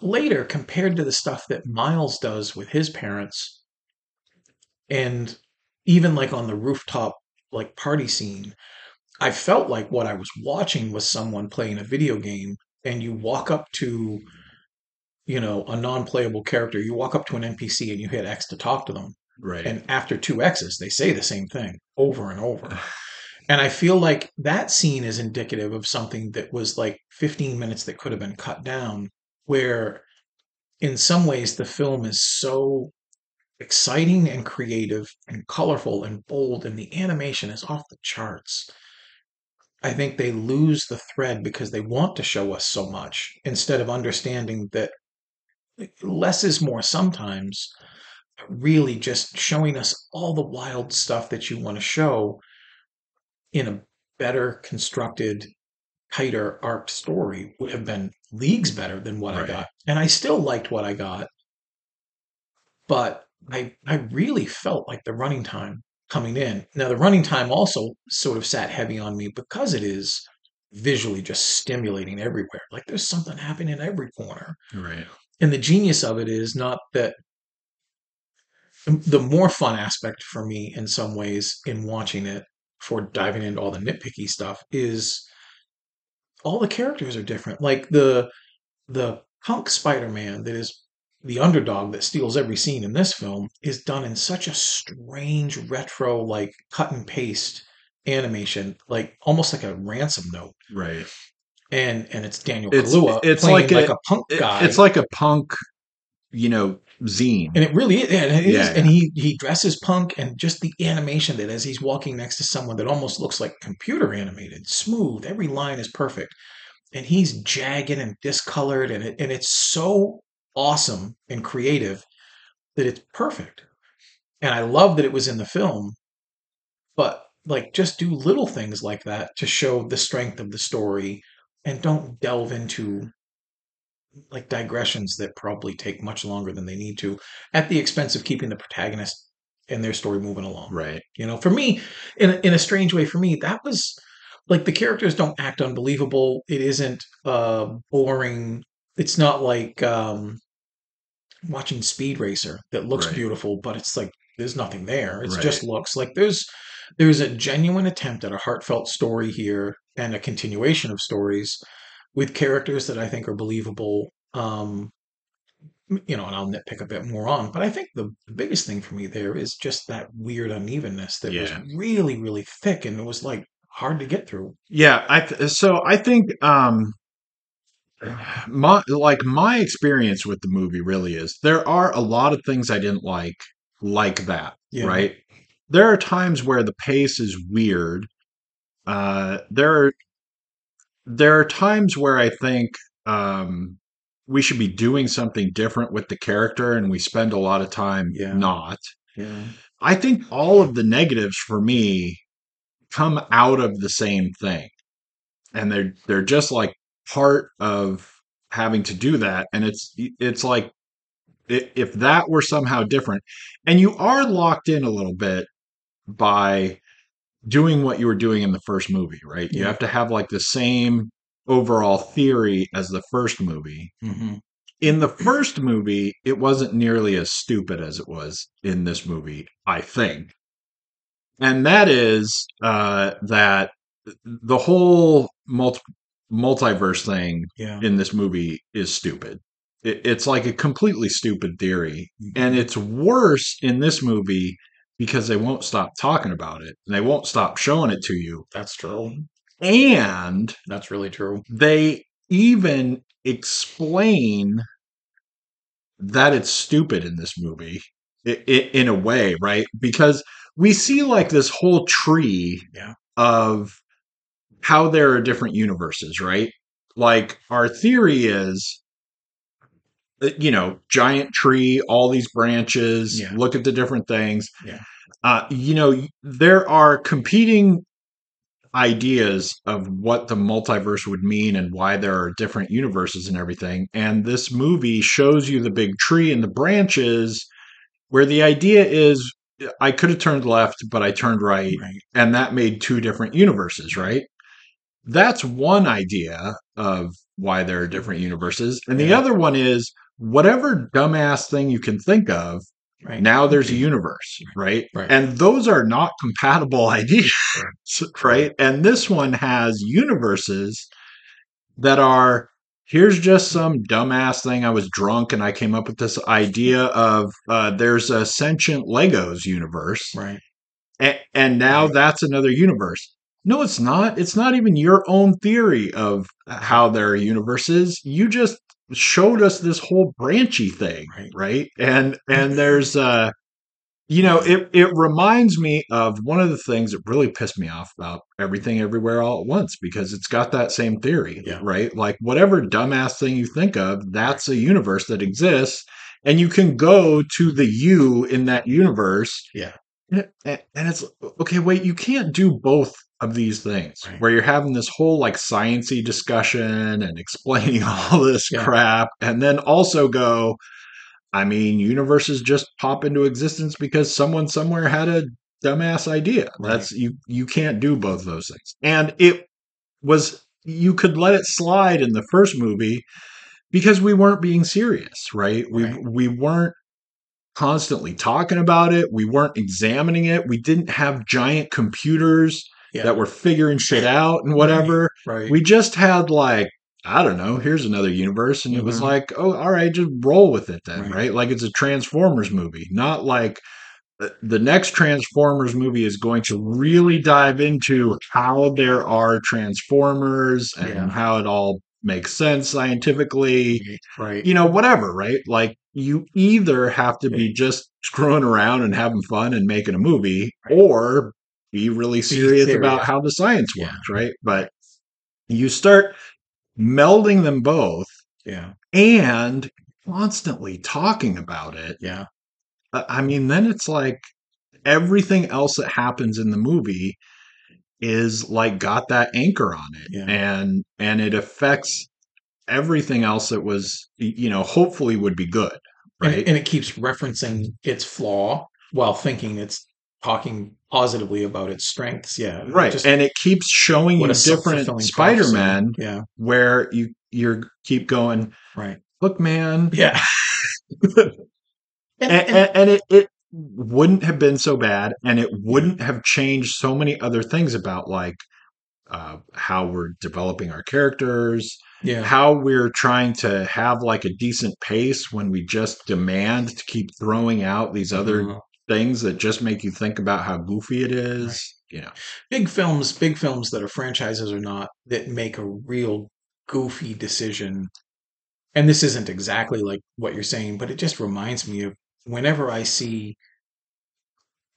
Speaker 3: later compared to the stuff that Miles does with his parents and even like on the rooftop like party scene I felt like what I was watching was someone playing a video game and you walk up to you know a non-playable character you walk up to an NPC and you hit X to talk to them
Speaker 2: Right.
Speaker 3: and after two X's they say the same thing over and over and I feel like that scene is indicative of something that was like 15 minutes that could have been cut down, where in some ways the film is so exciting and creative and colorful and bold, and the animation is off the charts. I think they lose the thread because they want to show us so much instead of understanding that less is more sometimes, really just showing us all the wild stuff that you want to show in a better constructed, tighter arc story would have been leagues better than what I got. And I still liked what I got, but I I really felt like the running time coming in. Now the running time also sort of sat heavy on me because it is visually just stimulating everywhere. Like there's something happening in every corner.
Speaker 2: Right.
Speaker 3: And the genius of it is not that the more fun aspect for me in some ways in watching it for diving into all the nitpicky stuff is all the characters are different. Like the the punk Spider-Man that is the underdog that steals every scene in this film is done in such a strange retro like cut and paste animation, like almost like a ransom note.
Speaker 2: Right.
Speaker 3: And and it's Daniel
Speaker 2: It's-
Speaker 3: Kaluuya
Speaker 2: it's like
Speaker 3: like,
Speaker 2: a-
Speaker 3: a, punk guy.
Speaker 2: it's like a punk, you know, zine.
Speaker 3: And it really is. And, it is.
Speaker 2: Yeah,
Speaker 3: and he he dresses punk, and just the animation that as he's walking next to someone that almost looks like computer animated, smooth. Every line is perfect, and he's jagged and discolored, and it and it's so awesome and creative that it's perfect. And I love that it was in the film, but like just do little things like that to show the strength of the story, and don't delve into like digressions that probably take much longer than they need to at the expense of keeping the protagonist and their story moving along.
Speaker 2: right.
Speaker 3: You know, for me, in a, in a strange way, for me, that was like the characters don't act unbelievable. It isn't uh, boring. It's not like um, watching Speed Racer that looks
Speaker 2: Right.
Speaker 3: beautiful, but it's like there's nothing there. It's
Speaker 2: Right.
Speaker 3: just looks like there's there's a genuine attempt at a heartfelt story here and a continuation of stories with characters that I think are believable. Um, you know, and I'll nitpick a bit more on, but I think the, the biggest thing for me there is just that weird unevenness that
Speaker 2: Yeah.
Speaker 3: was really, really thick and it was like hard to get through.
Speaker 2: Yeah, I th- so I think um my like my experience with the movie really is there are a lot of things I didn't like like that,
Speaker 3: Yeah.
Speaker 2: right? There are times where the pace is weird. Uh there are there are times where I think um we should be doing something different with the character and we spend a lot of time
Speaker 3: Yeah.
Speaker 2: not.
Speaker 3: Yeah.
Speaker 2: I think all of the negatives for me come out of the same thing. And they're they're just like part of having to do that and it's it's like if that were somehow different and you are locked in a little bit by doing what you were doing in the first movie, right? You have to have like the same overall theory as the first movie.
Speaker 3: hmm
Speaker 2: In the first movie, it wasn't nearly as stupid as it was in this movie, I think. And that is uh, that the whole multi- multiverse thing
Speaker 3: Yeah.
Speaker 2: in this movie is stupid. It, it's like a completely stupid theory. And it's worse in this movie because they won't stop talking about it and they won't stop showing it to you.
Speaker 3: That's true.
Speaker 2: And
Speaker 3: That's really true.
Speaker 2: they even explain that it's stupid in this movie in a way, right? Because we see like this whole tree
Speaker 3: Yeah.
Speaker 2: of how there are different universes, right? Like our theory is you know, giant tree, all these branches,
Speaker 3: Yeah.
Speaker 2: look at the different things.
Speaker 3: Yeah.
Speaker 2: Uh, you know, there are competing ideas of what the multiverse would mean and why there are different universes and everything. And this movie shows you the big tree and the branches where the idea is I could have turned left, but I turned right,
Speaker 3: Right.
Speaker 2: and that made two different universes, right? That's one idea of why there are different universes. And the other one is whatever dumbass thing you can think of,
Speaker 3: Right.
Speaker 2: now there's a universe, right?
Speaker 3: Right.
Speaker 2: And those are not compatible ideas, right? And this one has universes that are here's just some dumbass thing. I was drunk and I came up with this idea of uh, there's a sentient Legos universe,
Speaker 3: Right.
Speaker 2: and, and now
Speaker 3: Right.
Speaker 2: that's another universe. No, it's not. It's not even your own theory of how there are universes. You just showed us this whole branchy thing,
Speaker 3: Right.
Speaker 2: right? And and there's uh you know, it it reminds me of one of the things that really pissed me off about everything everywhere all at once because it's got that same theory,
Speaker 3: Yeah.
Speaker 2: right? Like whatever dumbass thing you think of, that's a universe that exists and you can go to the you in that universe.
Speaker 3: Yeah.
Speaker 2: And and it's okay, wait, you can't do both of these things
Speaker 3: Right.
Speaker 2: where you're having this whole like sciency discussion and explaining all this
Speaker 3: Yeah.
Speaker 2: crap and then also go I mean, universes just pop into existence because someone somewhere had a dumbass idea.
Speaker 3: Right.
Speaker 2: That's you you can't do both those things. And it was you could let it slide in the first movie because we weren't being serious, right? We we weren't constantly talking about it. We weren't examining it. We didn't have giant computers
Speaker 3: Yeah.
Speaker 2: that were figuring shit out and whatever.
Speaker 3: Right.
Speaker 2: We just had like I don't know, here's another universe. And it was
Speaker 3: Mhm.
Speaker 2: like, oh, all right, just roll with it then,
Speaker 3: Right.
Speaker 2: right? Like it's a Transformers movie, not like the- the next Transformers movie is going to really dive into how there are Transformers and
Speaker 3: Yeah.
Speaker 2: how it all makes sense scientifically,
Speaker 3: right.
Speaker 2: you know, whatever, right? Like you either have to be just screwing around and having fun and making a movie or be really serious about how the science
Speaker 3: Yeah.
Speaker 2: works, right? But you start melding them both
Speaker 3: Yeah.
Speaker 2: and constantly talking about it.
Speaker 3: Yeah.
Speaker 2: I mean, then it's like everything else that happens in the movie is like got that anchor on it
Speaker 3: Yeah.
Speaker 2: and and it affects everything else that was you know hopefully would be good
Speaker 3: And-
Speaker 2: right
Speaker 3: And, it keeps referencing its flaw while thinking it's talking positively about its strengths. Yeah.
Speaker 2: right
Speaker 3: Just
Speaker 2: and it keeps showing you
Speaker 3: a
Speaker 2: different spider-man.
Speaker 3: Yeah.
Speaker 2: where you you're keep going
Speaker 3: Right.
Speaker 2: look man
Speaker 3: Yeah.
Speaker 2: and,
Speaker 3: And-
Speaker 2: and, and it, it wouldn't have been so bad and it wouldn't have changed so many other things about like uh, how we're developing our characters
Speaker 3: yeah.
Speaker 2: how we're trying to have like a decent pace when we just demand to keep throwing out these other
Speaker 3: Mhm.
Speaker 2: Things that just make you think about how goofy it is you know
Speaker 3: big films, big films that are franchises or not, that make a real goofy decision. And this isn't exactly like what you're saying, but it just reminds me of whenever I see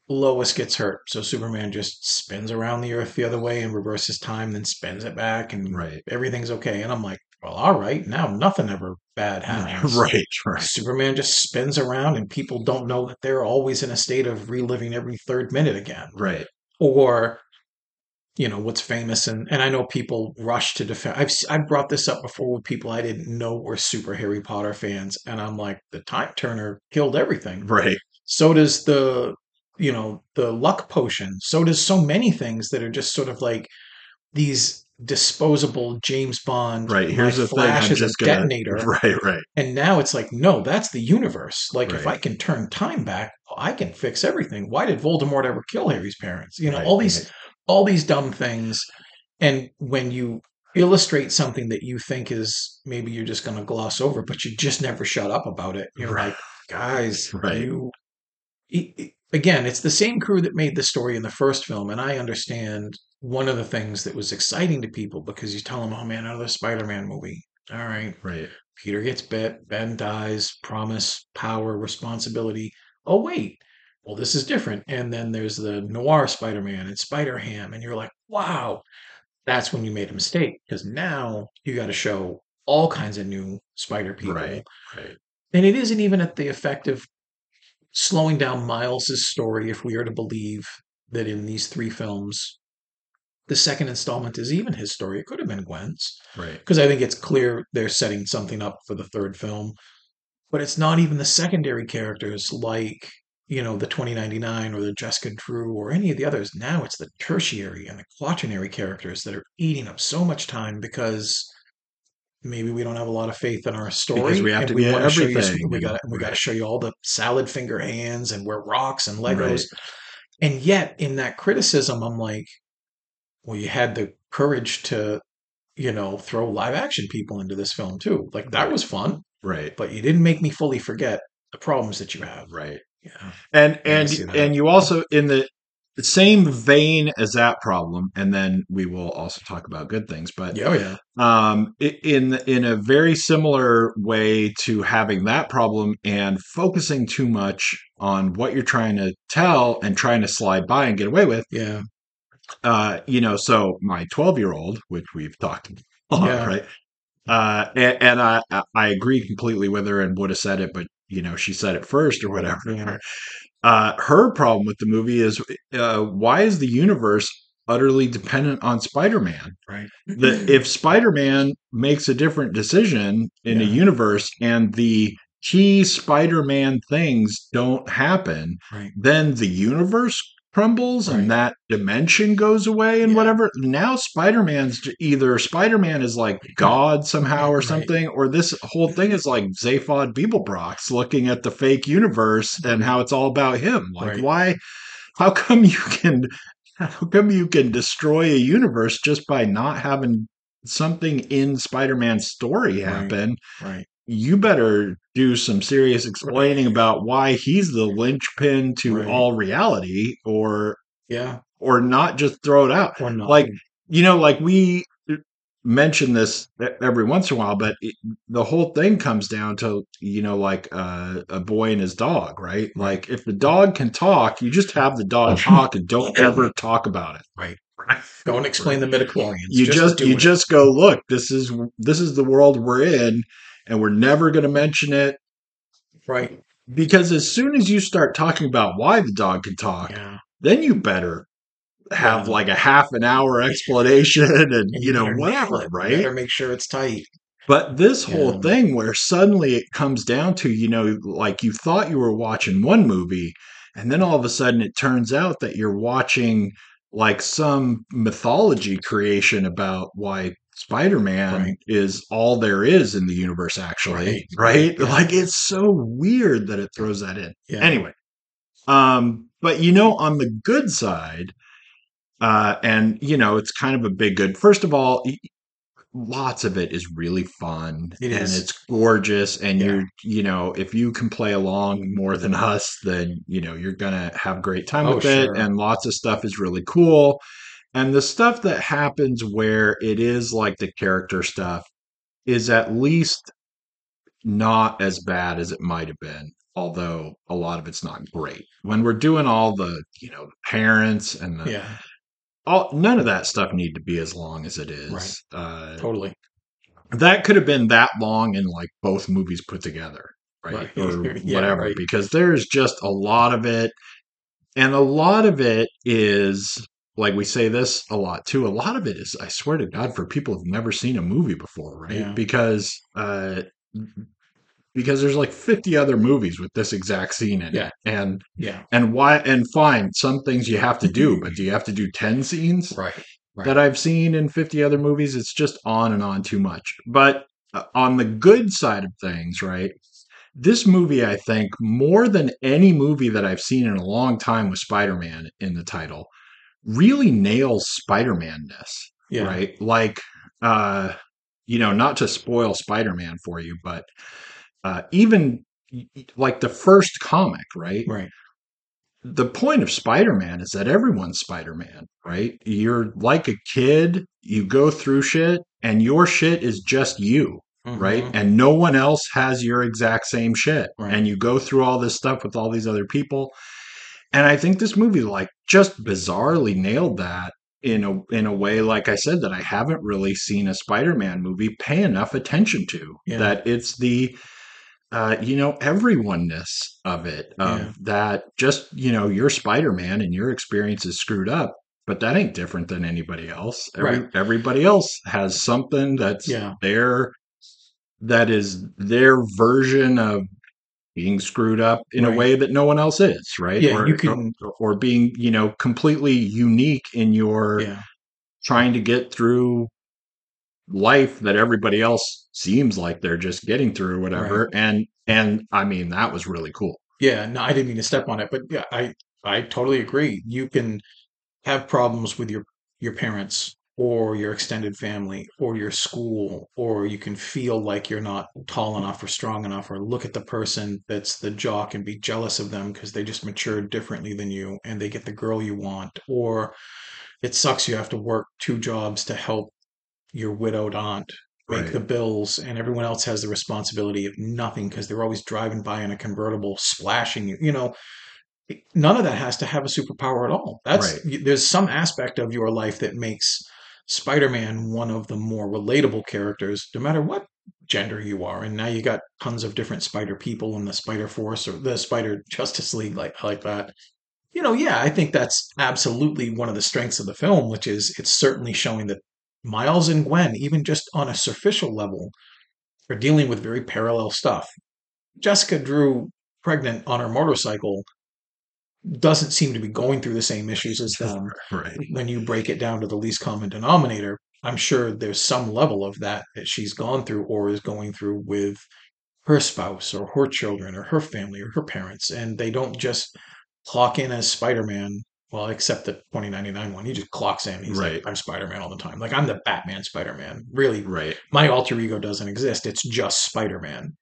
Speaker 3: Lois gets hurt. So Superman just spins around the earth the other way and reverses time, then spins it back, and
Speaker 2: Right.
Speaker 3: everything's okay. And I'm like, well, all right, now nothing ever bad happens.
Speaker 2: right right.
Speaker 3: Superman just spins around, and people don't know that they're always in a state of reliving every third minute again.
Speaker 2: Right.
Speaker 3: Or you know what's famous and and I know people rush to defend I've I've brought this up before with people I didn't know were super Harry Potter fans and I'm like the time turner killed everything.
Speaker 2: Right.
Speaker 3: So does the you know the luck potion. So does so many things that are just sort of like these disposable James Bond
Speaker 2: right here's the thing
Speaker 3: flash
Speaker 2: i'm
Speaker 3: is a
Speaker 2: gonna
Speaker 3: detonator
Speaker 2: right right
Speaker 3: and now it's like, no, that's the universe. Like, if I can turn time back, I can fix everything. Why did Voldemort ever kill Harry's parents? You know,
Speaker 2: Right,
Speaker 3: all these,
Speaker 2: right.
Speaker 3: all these dumb things. And when you illustrate something that you think is maybe you're just going to gloss over, but you just never shut up about it, you're
Speaker 2: Right.
Speaker 3: like, guys,
Speaker 2: Right.
Speaker 3: you. i- i- Again, it's the same crew that made the story in the first film, and I understand one of the things that was exciting to people because you tell them, "Oh man, another Spider-Man movie." All right,
Speaker 2: right
Speaker 3: Peter gets bit, Ben dies, promise, power, responsibility. Oh, wait. Well, this is different. And then there's the noir Spider Man and Spider Ham. And you're like, wow, that's when you made a mistake because now you got to show all kinds of new spider people.
Speaker 2: right right
Speaker 3: and it isn't even at the effect of slowing down Miles's story if we are to believe that in these three films the second installment is even his story. It could have been Gwen's
Speaker 2: Right.
Speaker 3: because I think it's clear they're setting something up for the third film. But it's not even the secondary characters like, you know, the 2099 or the Jessica Drew or any of the others. Now it's the tertiary and the quaternary characters that are eating up so much time because maybe we don't have a lot of faith in our story.
Speaker 2: Because we have to
Speaker 3: we
Speaker 2: get
Speaker 3: show you-
Speaker 2: everything
Speaker 3: we got we got to show you all the salad finger hands and we're rocks and Legos.
Speaker 2: Right.
Speaker 3: And yet, in that criticism, I'm like, well, you had the courage to, you know, throw live action people into this film too. Like that
Speaker 2: Right.
Speaker 3: was fun,
Speaker 2: Right.
Speaker 3: but you didn't make me fully forget the problems that you have.
Speaker 2: Right.
Speaker 3: Yeah.
Speaker 2: And and and you also in the same vein as that problem, and then we will also talk about good things. But
Speaker 3: Yeah. Oh, yeah.
Speaker 2: um, in in a very similar way to having that problem and focusing too much on what you're trying to tell and trying to slide by and get away with.
Speaker 3: Yeah.
Speaker 2: Uh, you know, so my 12 year old, which we've talked a lot,
Speaker 3: Yeah.
Speaker 2: right? Uh, and, and I I- agree completely with her and would have said it, but you know, she said it first or whatever.
Speaker 3: Yeah.
Speaker 2: Uh, her problem with the movie is uh, why is the universe utterly dependent on Spider-Man?
Speaker 3: Right.
Speaker 2: that if Spider-Man makes a different decision in a universe and the key Spider-Man things don't happen,
Speaker 3: Right.
Speaker 2: then the universe crumbles
Speaker 3: Right.
Speaker 2: and that dimension goes away and
Speaker 3: Yeah.
Speaker 2: whatever. Now Spider-Man's either Spider-Man is like God somehow or
Speaker 3: Right.
Speaker 2: something, or this whole thing is like Zaphod Beeblebrox looking at the fake universe and mm-hmm. how it's all about him. Like
Speaker 3: Right.
Speaker 2: why how come you can how come you can destroy a universe just by not having something in Spider-Man's story
Speaker 3: Right.
Speaker 2: happen?
Speaker 3: Right.
Speaker 2: You better do some serious explaining about why he's the linchpin to
Speaker 3: Right.
Speaker 2: all reality or
Speaker 3: Yeah.
Speaker 2: or not just throw it out.
Speaker 3: Or not.
Speaker 2: Like you know, like we mention this every once in a while, but it, the whole thing comes down to you know, like uh, a boy and his dog, right? Like if the dog can talk, you just have the dog talk and don't ever talk about it.
Speaker 3: Right. don't explain the midichlorians.
Speaker 2: You just,
Speaker 3: do
Speaker 2: you
Speaker 3: it.
Speaker 2: just go look. This is this is the world we're in, and we're never going to mention it
Speaker 3: right.
Speaker 2: because as soon as you start talking about why the dog can talk,
Speaker 3: Yeah.
Speaker 2: then you better have
Speaker 3: Yeah.
Speaker 2: like a half an hour explanation and, you know whatever, right?
Speaker 3: Better make sure it's tight.
Speaker 2: But this whole
Speaker 3: Yeah.
Speaker 2: thing where suddenly it comes down to, you know, like you thought you were watching one movie, and then all of a sudden it turns out that you're watching like some mythology creation about why Spider Man
Speaker 3: Right.
Speaker 2: is all there is in the universe, actually.
Speaker 3: Right.
Speaker 2: Right?
Speaker 3: Yeah.
Speaker 2: Like it's so weird that it throws that in.
Speaker 3: Yeah.
Speaker 2: Anyway. Um, but you know, on the good side, uh, and you know, it's kind of a big good. First of all, lots of it is really fun
Speaker 3: It
Speaker 2: and
Speaker 3: is.
Speaker 2: it's gorgeous and
Speaker 3: Yeah.
Speaker 2: you're you know if you can play along more than us then you know you're gonna have great time
Speaker 3: Oh,
Speaker 2: with it and lots of stuff is really cool and the stuff that happens where it is like the character stuff is at least not as bad as it might have been although a lot of it's not great when we're doing all the you know parents and the,
Speaker 3: Yeah.
Speaker 2: all none of that stuff need to be as long as it is
Speaker 3: Right.
Speaker 2: uh
Speaker 3: Totally.
Speaker 2: that could have been that long in like both movies put together right,
Speaker 3: Right.
Speaker 2: or
Speaker 3: Yeah,
Speaker 2: whatever
Speaker 3: right.
Speaker 2: because there's just a lot of it and a lot of it is like we say this a lot too a lot of it is i swear to god for people who've never seen a movie before right
Speaker 3: Yeah.
Speaker 2: because uh because there's like 50 other movies with this exact scene in
Speaker 3: Yeah.
Speaker 2: it and
Speaker 3: Yeah.
Speaker 2: and why and fine some things you have to do but do you have to do 10 scenes
Speaker 3: Right. Right.
Speaker 2: that I've seen in 50 other movies. It's just on and on too much. But uh, on the good side of things, right? This movie, I think, more than any movie that I've seen in a long time with Spider Man in the title, really nails Spider Man ness,
Speaker 3: Yeah.
Speaker 2: right? Like, uh, you know, not to spoil Spider Man for you, but uh, even like the first comic, right?
Speaker 3: Right.
Speaker 2: the point of Spider-Man is that everyone's Spider-Man, right? You're like a kid, you go through shit and your shit is just you, right?
Speaker 3: Mhm.
Speaker 2: And no one else has your exact same shit.
Speaker 3: Right.
Speaker 2: And you go through all this stuff with all these other people. And I think this movie like just bizarrely nailed that in a in a way like I said that I haven't really seen a Spider-Man movie pay enough attention to.
Speaker 3: Yeah.
Speaker 2: That it's the uh, you know, everyoneness of it. Of
Speaker 3: Yeah.
Speaker 2: that just, you know, you're Spider Man and your experience is screwed up, but that ain't different than anybody else. Every,
Speaker 3: Right.
Speaker 2: Everybody else has something that's
Speaker 3: Yeah.
Speaker 2: their that is their version of being screwed up in a way that no one else is, right?
Speaker 3: Yeah,
Speaker 2: or,
Speaker 3: you can-
Speaker 2: or, or being, you know, completely unique in your
Speaker 3: Yeah.
Speaker 2: trying to get through life that everybody else seems like they're just getting through or whatever. And and I mean that was really cool.
Speaker 3: Yeah, no, I didn't mean to step on it, but yeah, I I totally agree. You can have problems with your your parents or your extended family or your school or you can feel like you're not tall enough or strong enough or look at the person that's the jock and be jealous of them because they just matured differently than you and they get the girl you want or it sucks you have to work two jobs to help your widowed aunt make
Speaker 2: Right.
Speaker 3: the bills and everyone else has the responsibility of nothing because they're always driving by in a convertible splashing you you know none of that has to have a superpower at all that's
Speaker 2: Right.
Speaker 3: there's some aspect of your life that makes spider-man one of the more relatable characters no matter what gender you are and now you got tons of different spider people in the spider force or the spider justice league like like that. You know yeah i think that's absolutely one of the strengths of the film which is it's certainly showing that miles and gwen even just on a superficial level are dealing with very parallel stuff. Jessica drew pregnant on her motorcycle doesn't seem to be going through the same issues as them
Speaker 2: Right.
Speaker 3: when you break it down to the least common denominator, I'm sure there's some level of that that she's gone through or is going through with her spouse or her children or her family or her parents. And they don't just clock in as Spider Man. Well, except the 2099 one. He just clocks in. He's
Speaker 2: Right.
Speaker 3: like, I'm Spider Man all the time. Like, I'm the Batman Spider Man. Really,
Speaker 2: Right.
Speaker 3: my alter ego doesn't exist. It's just Spider Man.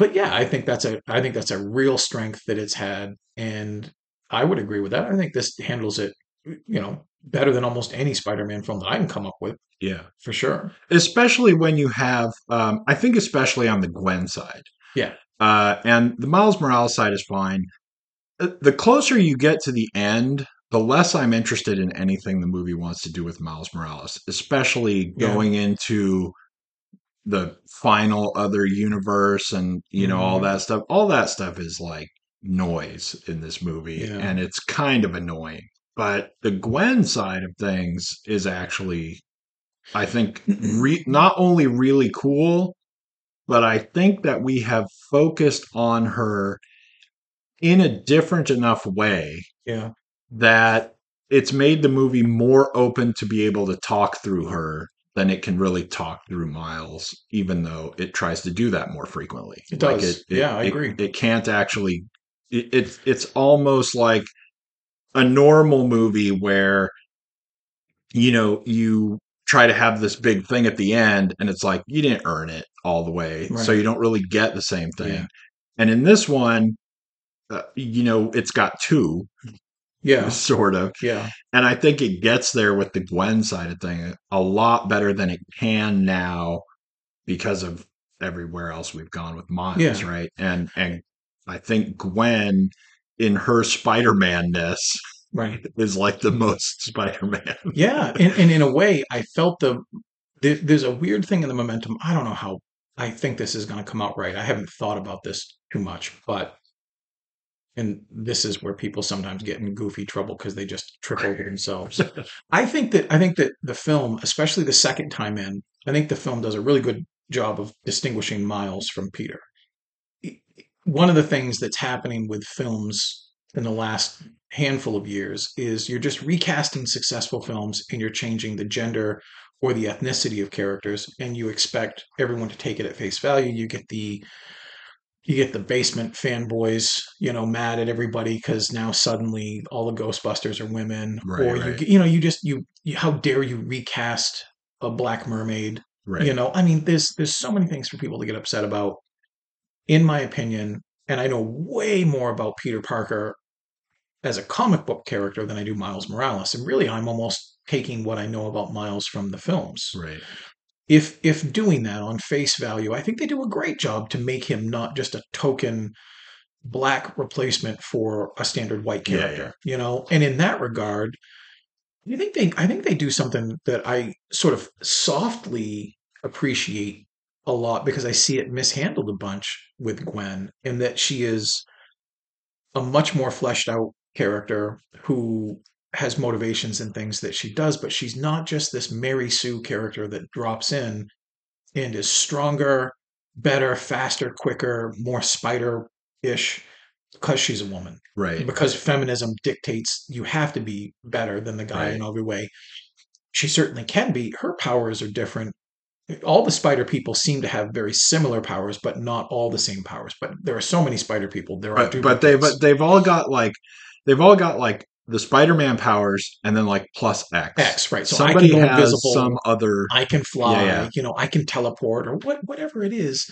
Speaker 3: But yeah, I think that's a I think that's a real strength that it's had, and I would agree with that. I think this handles it, you know, better than almost any Spider Man film that I can come up with
Speaker 2: Yeah.
Speaker 3: for sure.
Speaker 2: Especially when you have um I think especially on the Gwen side.
Speaker 3: Yeah.
Speaker 2: Uh and the Miles Morales side is fine. Uh, The closer you get to the end, the less I'm interested in anything the movie wants to do with Miles Morales, especially
Speaker 3: Yeah.
Speaker 2: going into the final other universe and you know all
Speaker 3: Mhm.
Speaker 2: that stuff. All that stuff is like noise in this movie
Speaker 3: Yeah.
Speaker 2: and it's kind of annoying. But the Gwen side of things is actually I think re- not only really cool, but I think that we have focused on her in a different enough way
Speaker 3: Yeah.
Speaker 2: that it's made the movie more open to be able to talk through her than it can really talk through Miles, even though it tries to do that more frequently.
Speaker 3: It does. Yeah, I
Speaker 2: it-
Speaker 3: agree.
Speaker 2: It can't actually. It, it's it's almost like a normal movie where you know you try to have this big thing at the end, and it's like you didn't earn it all the way, so you don't really get the same thing.
Speaker 3: Yeah.
Speaker 2: And in this one, uh, you know, it's got two,
Speaker 3: Yeah.
Speaker 2: sort of.
Speaker 3: Yeah.
Speaker 2: And I think it gets there with the Gwen side of thing a lot better than it can now because of everywhere else we've gone with Miles,
Speaker 3: Yeah.
Speaker 2: right? And and I think Gwen in her Spider-Man-ness
Speaker 3: Right.
Speaker 2: is like the most Spider-Man.
Speaker 3: Yeah. And, and in a way, I felt the, there, there's a weird thing in the momentum. I don't know how I think this is going to come out right. I haven't thought about this too much, but and this is where people sometimes get in goofy trouble because they just trip over themselves. I think that I think that the film, especially the second time in, I think the film does a really good job of distinguishing Miles from Peter. One of the things that's happening with films in the last handful of years is you're just recasting successful films and you're changing the gender or the ethnicity of characters and you expect everyone to take it at face value. You get the you get the basement fanboys, you know, mad at everybody because now suddenly all the Ghostbusters are women,
Speaker 2: Right,
Speaker 3: or you
Speaker 2: right.
Speaker 3: get- you know you just you, you how dare you recast a Black Mermaid?
Speaker 2: right.
Speaker 3: You know, I mean, there's there's so many things for people to get upset about. In my opinion, and I know way more about Peter Parker as a comic book character than I do Miles Morales, and really, I'm almost taking what I know about Miles from the films
Speaker 2: right.
Speaker 3: If if doing that on face value, I think they do a great job to make him not just a token black replacement for a standard white
Speaker 2: Yeah,
Speaker 3: character. You know, and in that regard, I think they I think they do something that I sort of softly appreciate a lot because I see it mishandled a bunch with Gwen, in that she is a much more fleshed out character who has motivations and things that she does, but she's not just this Mary Sue character that drops in and is stronger, better, faster, quicker, more spider ish because she's a woman.
Speaker 2: Right.
Speaker 3: Because feminism dictates you have to be better than the guy
Speaker 2: Right.
Speaker 3: in every way. She certainly can be. Her powers are different. All the spider people seem to have very similar powers, but not all the same powers. But there are so many spider people. There are
Speaker 2: But but they've
Speaker 3: duplicates.
Speaker 2: they've all got like they've all got like the Spider-Man powers and then like plus X.
Speaker 3: X, right. So
Speaker 2: Somebody
Speaker 3: I can go
Speaker 2: has
Speaker 3: invisible.
Speaker 2: some other
Speaker 3: I can fly,
Speaker 2: Yeah, yeah.
Speaker 3: you know, I can teleport or what whatever it is.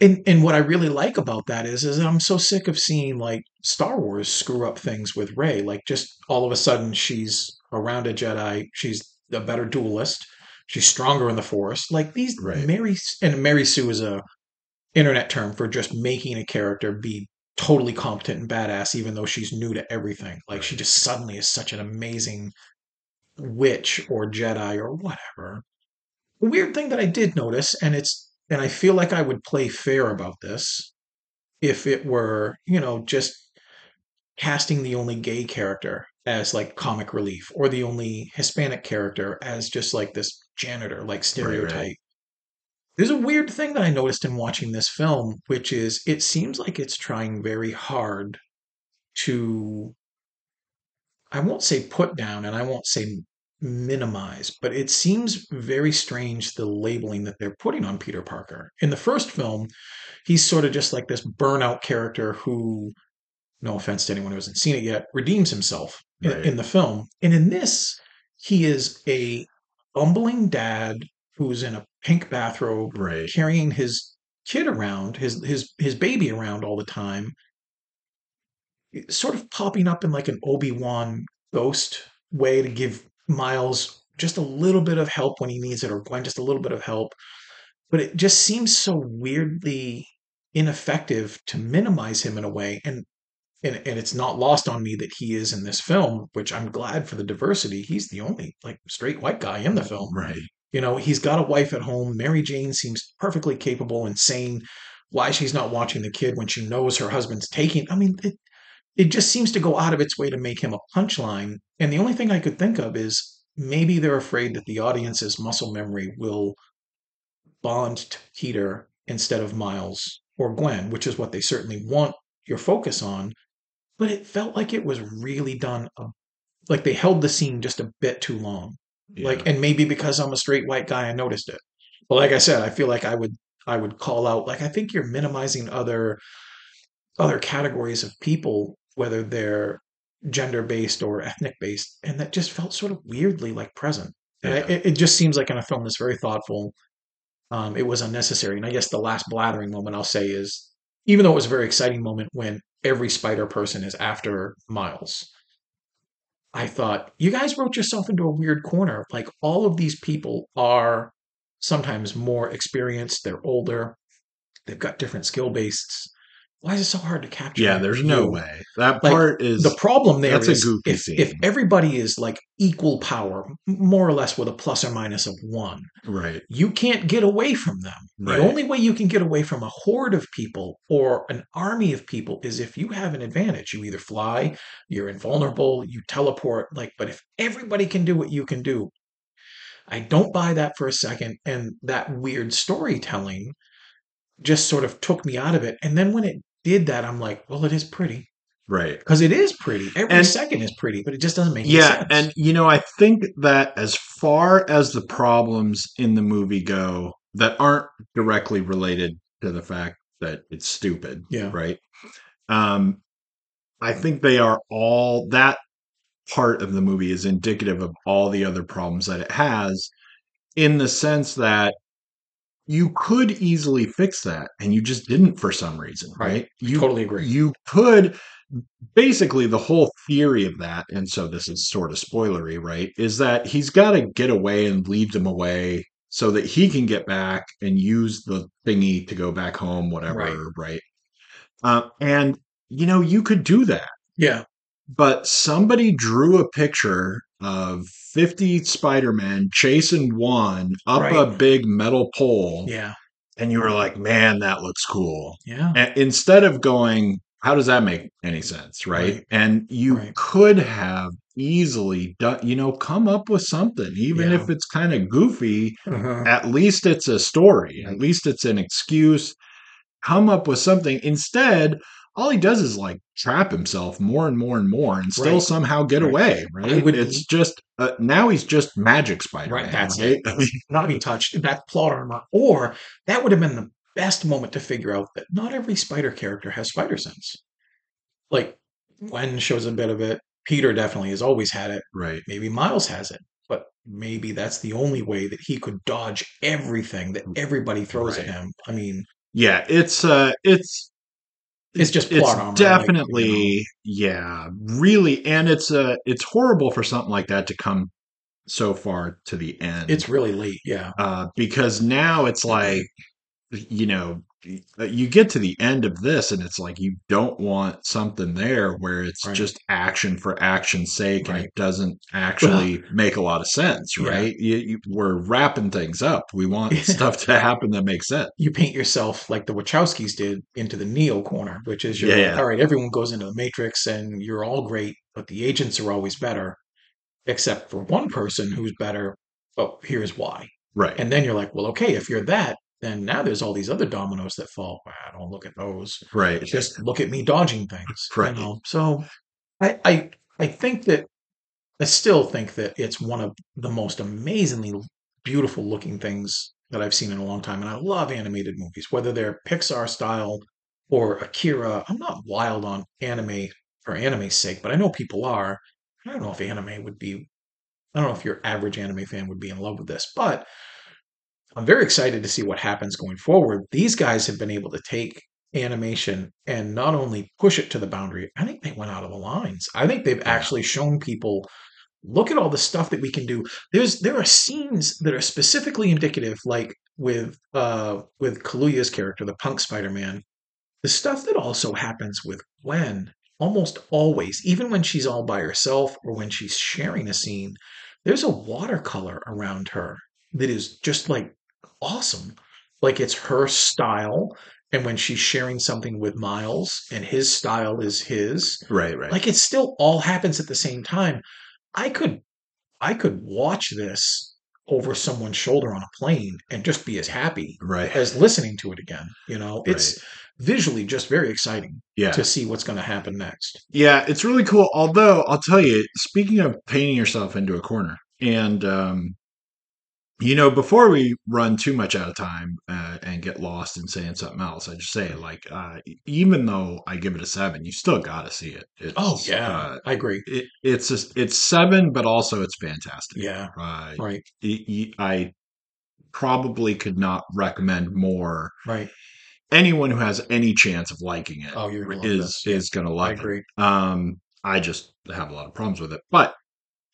Speaker 3: And and what I really like about that is is I'm so sick of seeing like Star Wars screw up things with Rey. Like just all of a sudden she's around a Jedi, she's a better duelist, she's stronger in the Force. Like these
Speaker 2: Right.
Speaker 3: Mary and Mary Sue is a internet term for just making a character be totally competent and badass even though she's new to everything. Like she just suddenly is such an amazing witch or Jedi or whatever. The weird thing that I did notice, and it's and I feel like I would play fair about this if it were, you know, just casting the only gay character as like comic relief or the only Hispanic character as just like this janitor, like stereotype. There's a weird thing that I noticed in watching this film, which is it seems like it's trying very hard to I won't say put down and I won't say minimize, but it seems very strange the labeling that they're putting on Peter Parker. In the first film, he's sort of just like this burnout character who, no offense to anyone who hasn't seen it yet, redeems himself in, in the film. And in this, he is a bumbling dad who's in a pink bathrobe
Speaker 2: right.
Speaker 3: carrying his kid around, his his his baby around all the time, sort of popping up in like an Obi Wan ghost way to give Miles just a little bit of help when he needs it, or Gwen just a little bit of help. But it just seems so weirdly ineffective to minimize him in a way, and. And, and it's not lost on me that he is in this film, which I'm glad for the diversity. He's the only like straight white guy in the film.
Speaker 2: Right.
Speaker 3: You know, he's got a wife at home. Mary Jane seems perfectly capable and sane. Why she's not watching the kid when she knows her husband's taking. I mean, it, it just seems to go out of its way to make him a punchline. And the only thing I could think of is maybe they're afraid that the audience's muscle memory will bond to Peter instead of Miles or Gwen, which is what they certainly want your focus on. But it felt like it was really done, uh, like they held the scene just a bit too long
Speaker 2: Yeah.
Speaker 3: like and maybe because i'm a straight white guy i noticed it but like i said i feel like i would i would call out like i think you're minimizing other other categories of people whether they're gender based or ethnic based and that just felt sort of weirdly like present I,
Speaker 2: Yeah.
Speaker 3: it, it just seems like in a film that's very thoughtful um, it was unnecessary and i guess the last blathering moment i'll say is even though it was a very exciting moment when every spider person is after miles I thought, you guys wrote yourself into a weird corner. Like all of these people are sometimes more experienced, they're older, they've got different skill bases. Why is it so hard to capture?
Speaker 2: Yeah, there's no
Speaker 3: you?
Speaker 2: way. That
Speaker 3: Like,
Speaker 2: part is
Speaker 3: The problem there
Speaker 2: that's a
Speaker 3: is
Speaker 2: goofy
Speaker 3: if,
Speaker 2: scene.
Speaker 3: if everybody is like equal power, more or less with a plus or minus of one,
Speaker 2: right.
Speaker 3: you can't get away from them.
Speaker 2: Right.
Speaker 3: The only way you can get away from a horde of people or an army of people is if you have an advantage. You either fly, you're invulnerable, you teleport, like but if everybody can do what you can do, I don't buy that for a second and that weird storytelling just sort of took me out of it. And then when it did that, I'm like, well, it is pretty.
Speaker 2: Right.
Speaker 3: Because it is pretty. Every
Speaker 2: And-
Speaker 3: second is pretty, but it just doesn't make any
Speaker 2: Yeah,
Speaker 3: sense.
Speaker 2: and you know, I think that as far as the problems in the movie go that aren't directly related to the fact that it's stupid,
Speaker 3: Yeah.
Speaker 2: right? Um, I think they are all that part of the movie is indicative of all the other problems that it has, in the sense that you could easily fix that, and you just didn't for some reason,
Speaker 3: Right.
Speaker 2: right? You
Speaker 3: totally agree.
Speaker 2: you could basically the whole theory of that and so this is sort of spoilery right is that he's got to get away and lead them away so that he can get back and use the thingy to go back home whatever
Speaker 3: Right.
Speaker 2: right, Uh, and you know you could do that
Speaker 3: yeah.
Speaker 2: but somebody drew a picture of 50 spider-man chasing one up a big metal pole
Speaker 3: Yeah.
Speaker 2: and you were like, man, that looks cool.
Speaker 3: Yeah.
Speaker 2: And instead of going, how does that make any sense? Right.
Speaker 3: Right.
Speaker 2: And you
Speaker 3: Right.
Speaker 2: could have easily done, you know, come up with something, even
Speaker 3: Yeah.
Speaker 2: if it's kind of goofy.
Speaker 3: Uh-huh.
Speaker 2: At least it's a story, at least it's an excuse. Come up with something. Instead, all he does is like trap himself more and more and more and still
Speaker 3: Right.
Speaker 2: somehow get
Speaker 3: Right.
Speaker 2: away. Right.
Speaker 3: would-
Speaker 2: it's just, uh, now he's just magic Spider
Speaker 3: Right, that's
Speaker 2: right?
Speaker 3: it. Not be touched. That plot armor. Or that would have been the best moment to figure out that not every spider character has spider sense. Like Gwen shows a bit of it. Peter definitely has always had it.
Speaker 2: right.
Speaker 3: Maybe Miles has it. But maybe that's the only way that he could dodge everything that everybody throws at him. I mean,
Speaker 2: Yeah. It's, uh, it's,
Speaker 3: it's just
Speaker 2: it's
Speaker 3: plot armor. like,
Speaker 2: definitely
Speaker 3: you know.
Speaker 2: yeah really and it's uh it's horrible for something like that to come so far to the end
Speaker 3: it's really late. Yeah.
Speaker 2: uh because now it's like you know you get to the end of this and it's like you don't want something there where it's
Speaker 3: Right.
Speaker 2: just action for action's sake and it doesn't actually make a lot of sense
Speaker 3: Yeah.
Speaker 2: right you, you, we're wrapping things up we want stuff to happen that makes sense
Speaker 3: you paint yourself like the Wachowskis did into the Neo corner, which is you're
Speaker 2: Yeah,
Speaker 3: like, all right, everyone goes into the Matrix and you're all great, but the agents are always better, except for one person who's better. But here's why.
Speaker 2: right
Speaker 3: And then you're like, well, okay, if you're that, then now there's all these other dominoes that fall. Wow, don't look at those.
Speaker 2: right
Speaker 3: Just look at me dodging things.
Speaker 2: Right.
Speaker 3: You know? So I, I I think that I still think that it's one of the most amazingly beautiful looking things that I've seen in a long time. And I love animated movies, whether they're Pixar style or Akira. I'm not wild on anime for anime's sake, but I know people are. I don't know if anime would be, I don't know if your average anime fan would be in love with this, but I'm very excited to see what happens going forward. These guys have been able to take animation and not only push it to the boundary, I think they went out of the lines. I think they've actually shown people look at all the stuff that we can do. There's there are scenes that are specifically indicative, like with uh with Kaluuya's character, the punk Spider-Man. The stuff that also happens with Gwen almost always, even when she's all by herself or when she's sharing a scene, there's a watercolor around her that is just like awesome. Like it's her style. And when she's sharing something with Miles and his style is his,
Speaker 2: right right
Speaker 3: like it still all happens at the same time. I could I could watch this over someone's shoulder on a plane and just be as happy
Speaker 2: right
Speaker 3: as listening to it again. You know, it's visually just very exciting
Speaker 2: yeah
Speaker 3: to see what's going to happen next.
Speaker 2: Yeah, it's really cool. Although I'll tell you, speaking of painting yourself into a corner, and um, you know, before we run too much out of time uh, and get lost in saying something else, I just say like, uh, even though I give it a seven, you still got to see it. It's,
Speaker 3: Oh yeah,
Speaker 2: uh,
Speaker 3: I agree.
Speaker 2: it, it's a, it's seven, but also it's fantastic.
Speaker 3: Yeah,
Speaker 2: uh,
Speaker 3: right,
Speaker 2: I probably could not recommend more.
Speaker 3: right.
Speaker 2: Anyone who has any chance of liking it
Speaker 3: Oh, you're gonna
Speaker 2: is is going to
Speaker 3: I
Speaker 2: like it.
Speaker 3: agree.
Speaker 2: Um, I just have a lot of problems with it. But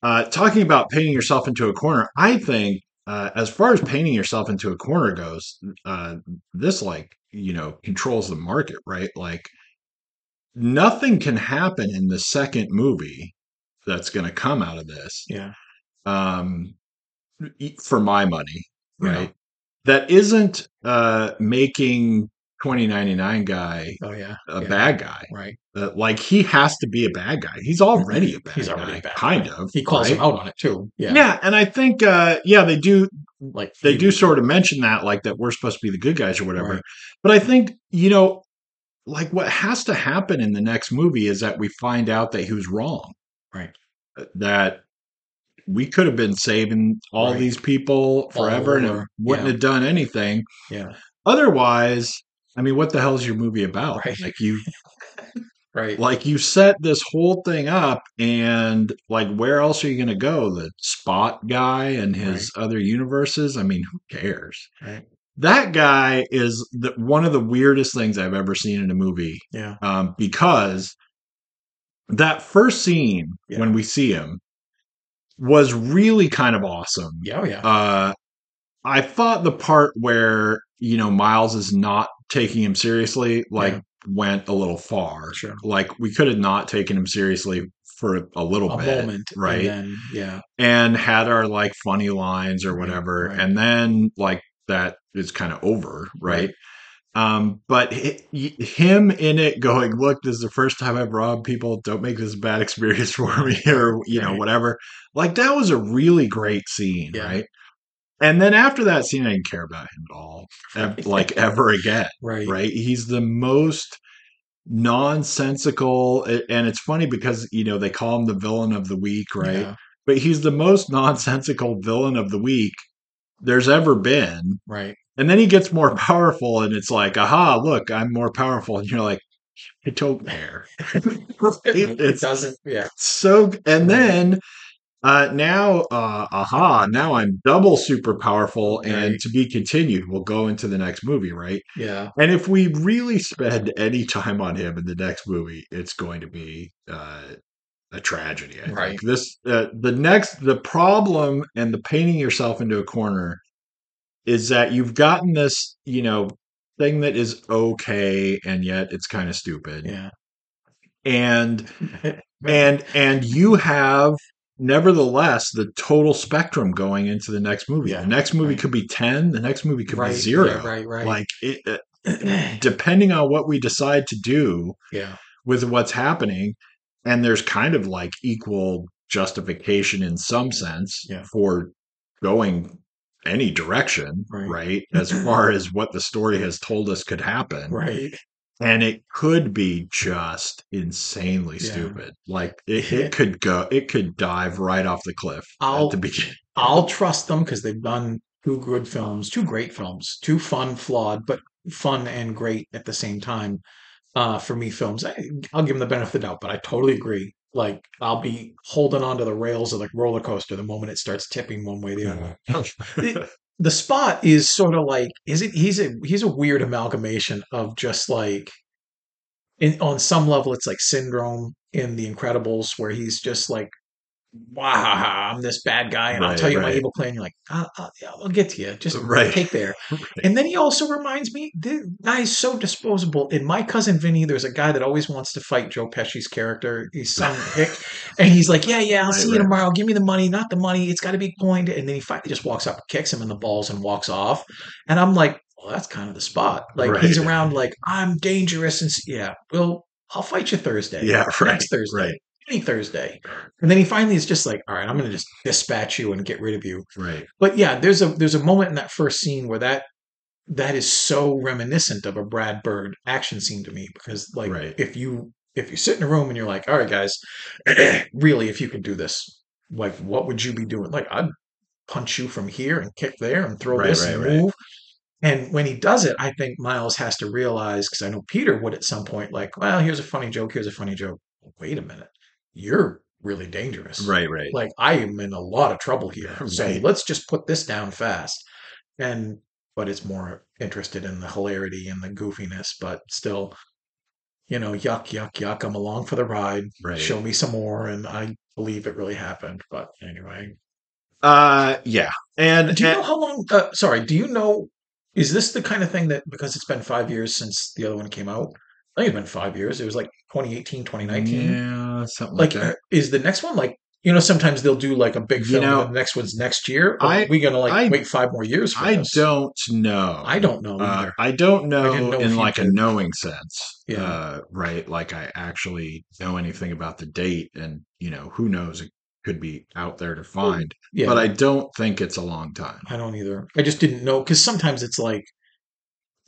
Speaker 2: uh, talking about painting yourself into a corner, I think uh, as far as painting yourself into a corner goes, uh, this like you know controls the market, right? Like nothing can happen in the second movie that's going to come out of this,
Speaker 3: Yeah,
Speaker 2: um, for my money,
Speaker 3: Yeah.
Speaker 2: right? That isn't uh, making 2099 guy
Speaker 3: oh yeah,
Speaker 2: a
Speaker 3: yeah.
Speaker 2: bad guy.
Speaker 3: right.
Speaker 2: Uh, like he has to be a bad guy. He's already a bad
Speaker 3: He's
Speaker 2: guy.
Speaker 3: a bad
Speaker 2: kind
Speaker 3: guy.
Speaker 2: of.
Speaker 3: He calls
Speaker 2: right?
Speaker 3: him out on it too. Yeah,
Speaker 2: Yeah. and I think uh yeah, they do
Speaker 3: like
Speaker 2: they do sort of mention that like that we're supposed to be the good guys or whatever.
Speaker 3: Right.
Speaker 2: But I think, you know, like what has to happen in the next movie is that we find out that he was wrong.
Speaker 3: Right.
Speaker 2: Uh, That we could have been saving all
Speaker 3: Right.
Speaker 2: these people forever and it wouldn't
Speaker 3: yeah.
Speaker 2: have done anything.
Speaker 3: Yeah,
Speaker 2: Otherwise, I mean, what the hell is your movie about?
Speaker 3: Right.
Speaker 2: Like you
Speaker 3: right.
Speaker 2: like you set this whole thing up and like where else are you going to go the spot guy and his other universes i mean who cares
Speaker 3: Right.
Speaker 2: that guy is the, one of the weirdest things i've ever seen in a movie
Speaker 3: Yeah,
Speaker 2: um, because that first scene
Speaker 3: Yeah.
Speaker 2: when we see him was really kind of awesome
Speaker 3: yeah, oh, yeah.
Speaker 2: uh, I thought the part where you know Miles is not taking him seriously, like,
Speaker 3: Yeah.
Speaker 2: went a little far.
Speaker 3: Sure.
Speaker 2: Like we could have not taken him seriously for a little
Speaker 3: a
Speaker 2: bit,
Speaker 3: moment,
Speaker 2: right?
Speaker 3: And then, yeah,
Speaker 2: and had our like funny lines or whatever,
Speaker 3: right.
Speaker 2: and then like that is kind of over, right? Um, but hi- him in it going, look, this is the first time I've robbed people. Don't make this a bad experience for me, or you know, whatever. Like that was a really great scene,
Speaker 3: Yeah.
Speaker 2: right? And then after that scene, I didn't care about him at all, like ever again,
Speaker 3: Right.
Speaker 2: right? He's the most nonsensical, and it's funny because you know they call him the villain of the week, right?
Speaker 3: Yeah,
Speaker 2: But he's the most nonsensical villain of the week there's ever been.
Speaker 3: right.
Speaker 2: And then he gets more powerful, and it's like, aha, look, I'm more powerful. And you're like, I don't care.
Speaker 3: It,
Speaker 2: It's-
Speaker 3: doesn't. Yeah.
Speaker 2: so, and then uh, now, uh, aha, now I'm double super powerful, and
Speaker 3: Right.
Speaker 2: to be continued. We'll go into the next movie, right?
Speaker 3: Yeah.
Speaker 2: And if we really spend any time on him in the next movie, it's going to be uh, a tragedy. I
Speaker 3: Right.
Speaker 2: think this uh, the next the problem and the painting yourself into a corner is that you've gotten this you know thing that is okay and yet it's kind of stupid
Speaker 3: Yeah.
Speaker 2: and and and you have nevertheless the total spectrum going into the next movie
Speaker 3: Yeah,
Speaker 2: the next movie
Speaker 3: right.
Speaker 2: could be 10 the next movie could
Speaker 3: right.
Speaker 2: be zero
Speaker 3: Yeah, right. Right.
Speaker 2: like it, uh, depending on what we decide to do
Speaker 3: yeah.
Speaker 2: with what's happening and there's kind of like equal justification in some sense
Speaker 3: Yeah.
Speaker 2: for going any direction
Speaker 3: Right.
Speaker 2: right as far as what the story has told us could happen
Speaker 3: Right.
Speaker 2: And it could be just insanely
Speaker 3: Yeah.
Speaker 2: stupid like it, it could go it could dive right off the cliff
Speaker 3: I'll-
Speaker 2: at the beginning
Speaker 3: I'll trust them because they've done two good films, two great films, two fun, flawed, but fun and great at the same time. Uh, for me, films, I, I'll give them the benefit of the doubt, but I totally agree. Like I'll be holding onto the rails of the roller coaster the moment it starts tipping one way or the other. the spot is sort of like is it he's a he's a weird amalgamation of just like in on some level it's like syndrome in the incredibles where he's just like wow i'm this bad guy and i'll tell you my evil plan you're like uh, uh, I'll, I'll, I'll get to you. Just
Speaker 2: Right.
Speaker 3: take there. And then he also reminds me the guy's so disposable. In my cousin vinny there's a guy that always wants to fight joe pesci's character. He's some hick. And he's like yeah yeah i'll
Speaker 2: Right,
Speaker 3: see you
Speaker 2: right.
Speaker 3: tomorrow. Give me the money not the money. It's got to be coined. And then he finally just walks up kicks him in the balls and walks off. And i'm like well that's kind of the spot. Like
Speaker 2: Right.
Speaker 3: he's around like i'm dangerous and yeah well i'll fight you thursday.
Speaker 2: Yeah right
Speaker 3: next thursday.
Speaker 2: right
Speaker 3: thursday. And then he finally is just like all right i'm gonna just dispatch you and get rid of you.
Speaker 2: Right.
Speaker 3: But yeah there's a there's a moment in that first scene where that that is so reminiscent of a brad bird action scene to me because like
Speaker 2: Right.
Speaker 3: if you if you sit in a room and you're like all right guys really if you could do this like what would you be doing? Like i'd punch you from here and kick there and throw
Speaker 2: Right,
Speaker 3: this
Speaker 2: right,
Speaker 3: and
Speaker 2: right.
Speaker 3: move. And when he does it i think miles has to realize because i know peter would at some point like well here's a funny joke here's a funny joke. Wait a minute you're really dangerous
Speaker 2: right right
Speaker 3: like I am in a lot of trouble here. So let's just put this down fast. And but it's more interested in the hilarity and the goofiness, but still, you know, yuck, yuck, yuck. I'm along for the ride.
Speaker 2: Right.
Speaker 3: Show me some more, and I believe it really happened. But anyway,
Speaker 2: uh yeah and,
Speaker 3: do you
Speaker 2: and-
Speaker 3: know how long? Uh, sorry, do you know? Is this the kind of thing that because it's been five years since the other one came out? I think it's been five years. It was like 2018, 2019.
Speaker 2: yeah something like,
Speaker 3: like
Speaker 2: that
Speaker 3: uh, is the next one like you know sometimes they'll do like a big
Speaker 2: You know,
Speaker 3: and the next one's next year
Speaker 2: I-
Speaker 3: are we gonna like
Speaker 2: I-
Speaker 3: wait five more years for
Speaker 2: i
Speaker 3: this?
Speaker 2: don't know
Speaker 3: i don't know
Speaker 2: Uh,
Speaker 3: either
Speaker 2: I don't know,
Speaker 3: didn't know
Speaker 2: in like a knowing sense.
Speaker 3: Yeah.
Speaker 2: Uh, right. Like I actually know anything about the date and, you know, who knows, it could be out there to find.
Speaker 3: yeah
Speaker 2: But I don't think it's a long time.
Speaker 3: I don't either i just didn't know because sometimes it's like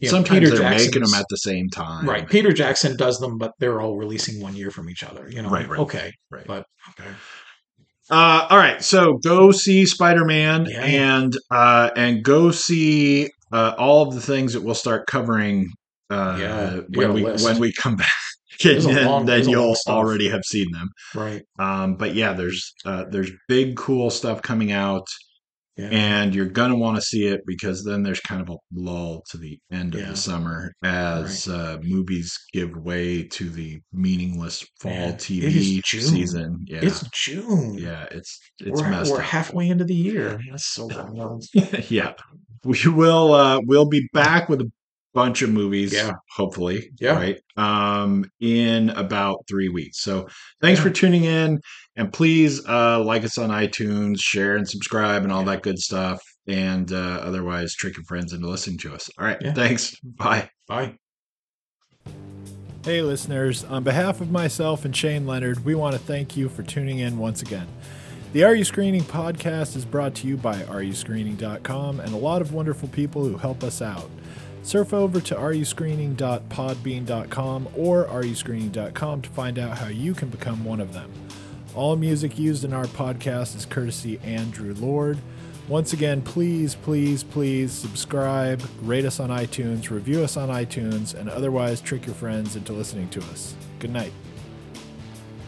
Speaker 3: you know,
Speaker 2: Sometimes
Speaker 3: Peter
Speaker 2: they're making them at the same time.
Speaker 3: right peter jackson does them but they're all releasing one year from each other you know
Speaker 2: Right, right.
Speaker 3: okay
Speaker 2: Right.
Speaker 3: but okay
Speaker 2: Uh, all right. So go see Spider Man
Speaker 3: Yeah.
Speaker 2: and uh, and go see uh, all of the things that we'll start covering uh,
Speaker 3: Yeah,
Speaker 2: when we
Speaker 3: list.
Speaker 2: when we come back. And
Speaker 3: long-
Speaker 2: then
Speaker 3: there's a long
Speaker 2: you'll already have seen them.
Speaker 3: right
Speaker 2: Um, but yeah, there's uh, there's big cool stuff coming out,
Speaker 3: yeah
Speaker 2: and you're gonna want to see it because then there's kind of a lull to the end of the summer as uh, movies give way to the meaningless fall
Speaker 3: it
Speaker 2: TV season. Yeah,
Speaker 3: it's june
Speaker 2: yeah, it's it's
Speaker 3: we're, we're halfway into the year that's so wild.
Speaker 2: yeah, we will. Uh, we'll be back with a bunch of movies.
Speaker 3: Yeah.
Speaker 2: hopefully.
Speaker 3: Yeah.
Speaker 2: right. Um, in about three weeks. So thanks
Speaker 3: Yeah.
Speaker 2: for tuning in, and please uh like us on iTunes, share and subscribe, and all that good stuff.
Speaker 4: and uh, otherwise trick your friends into listening to us. All right.
Speaker 3: Yeah.
Speaker 4: Thanks. Bye.
Speaker 3: Bye.
Speaker 2: Hey, listeners. On behalf of myself and Shane Leonard, we want to thank you for tuning in once again. The Are You Screening podcast is brought to you by areyouscreening.com and a lot of wonderful people who help us out. Surf over to areyouscreening.podbean.com or areyouscreening.com to find out how you can become one of them. All music used in our podcast is courtesy Andrew Lord. Once again, please, please, please subscribe, rate us on iTunes, review us on iTunes, and otherwise trick your friends into listening to us. Good night.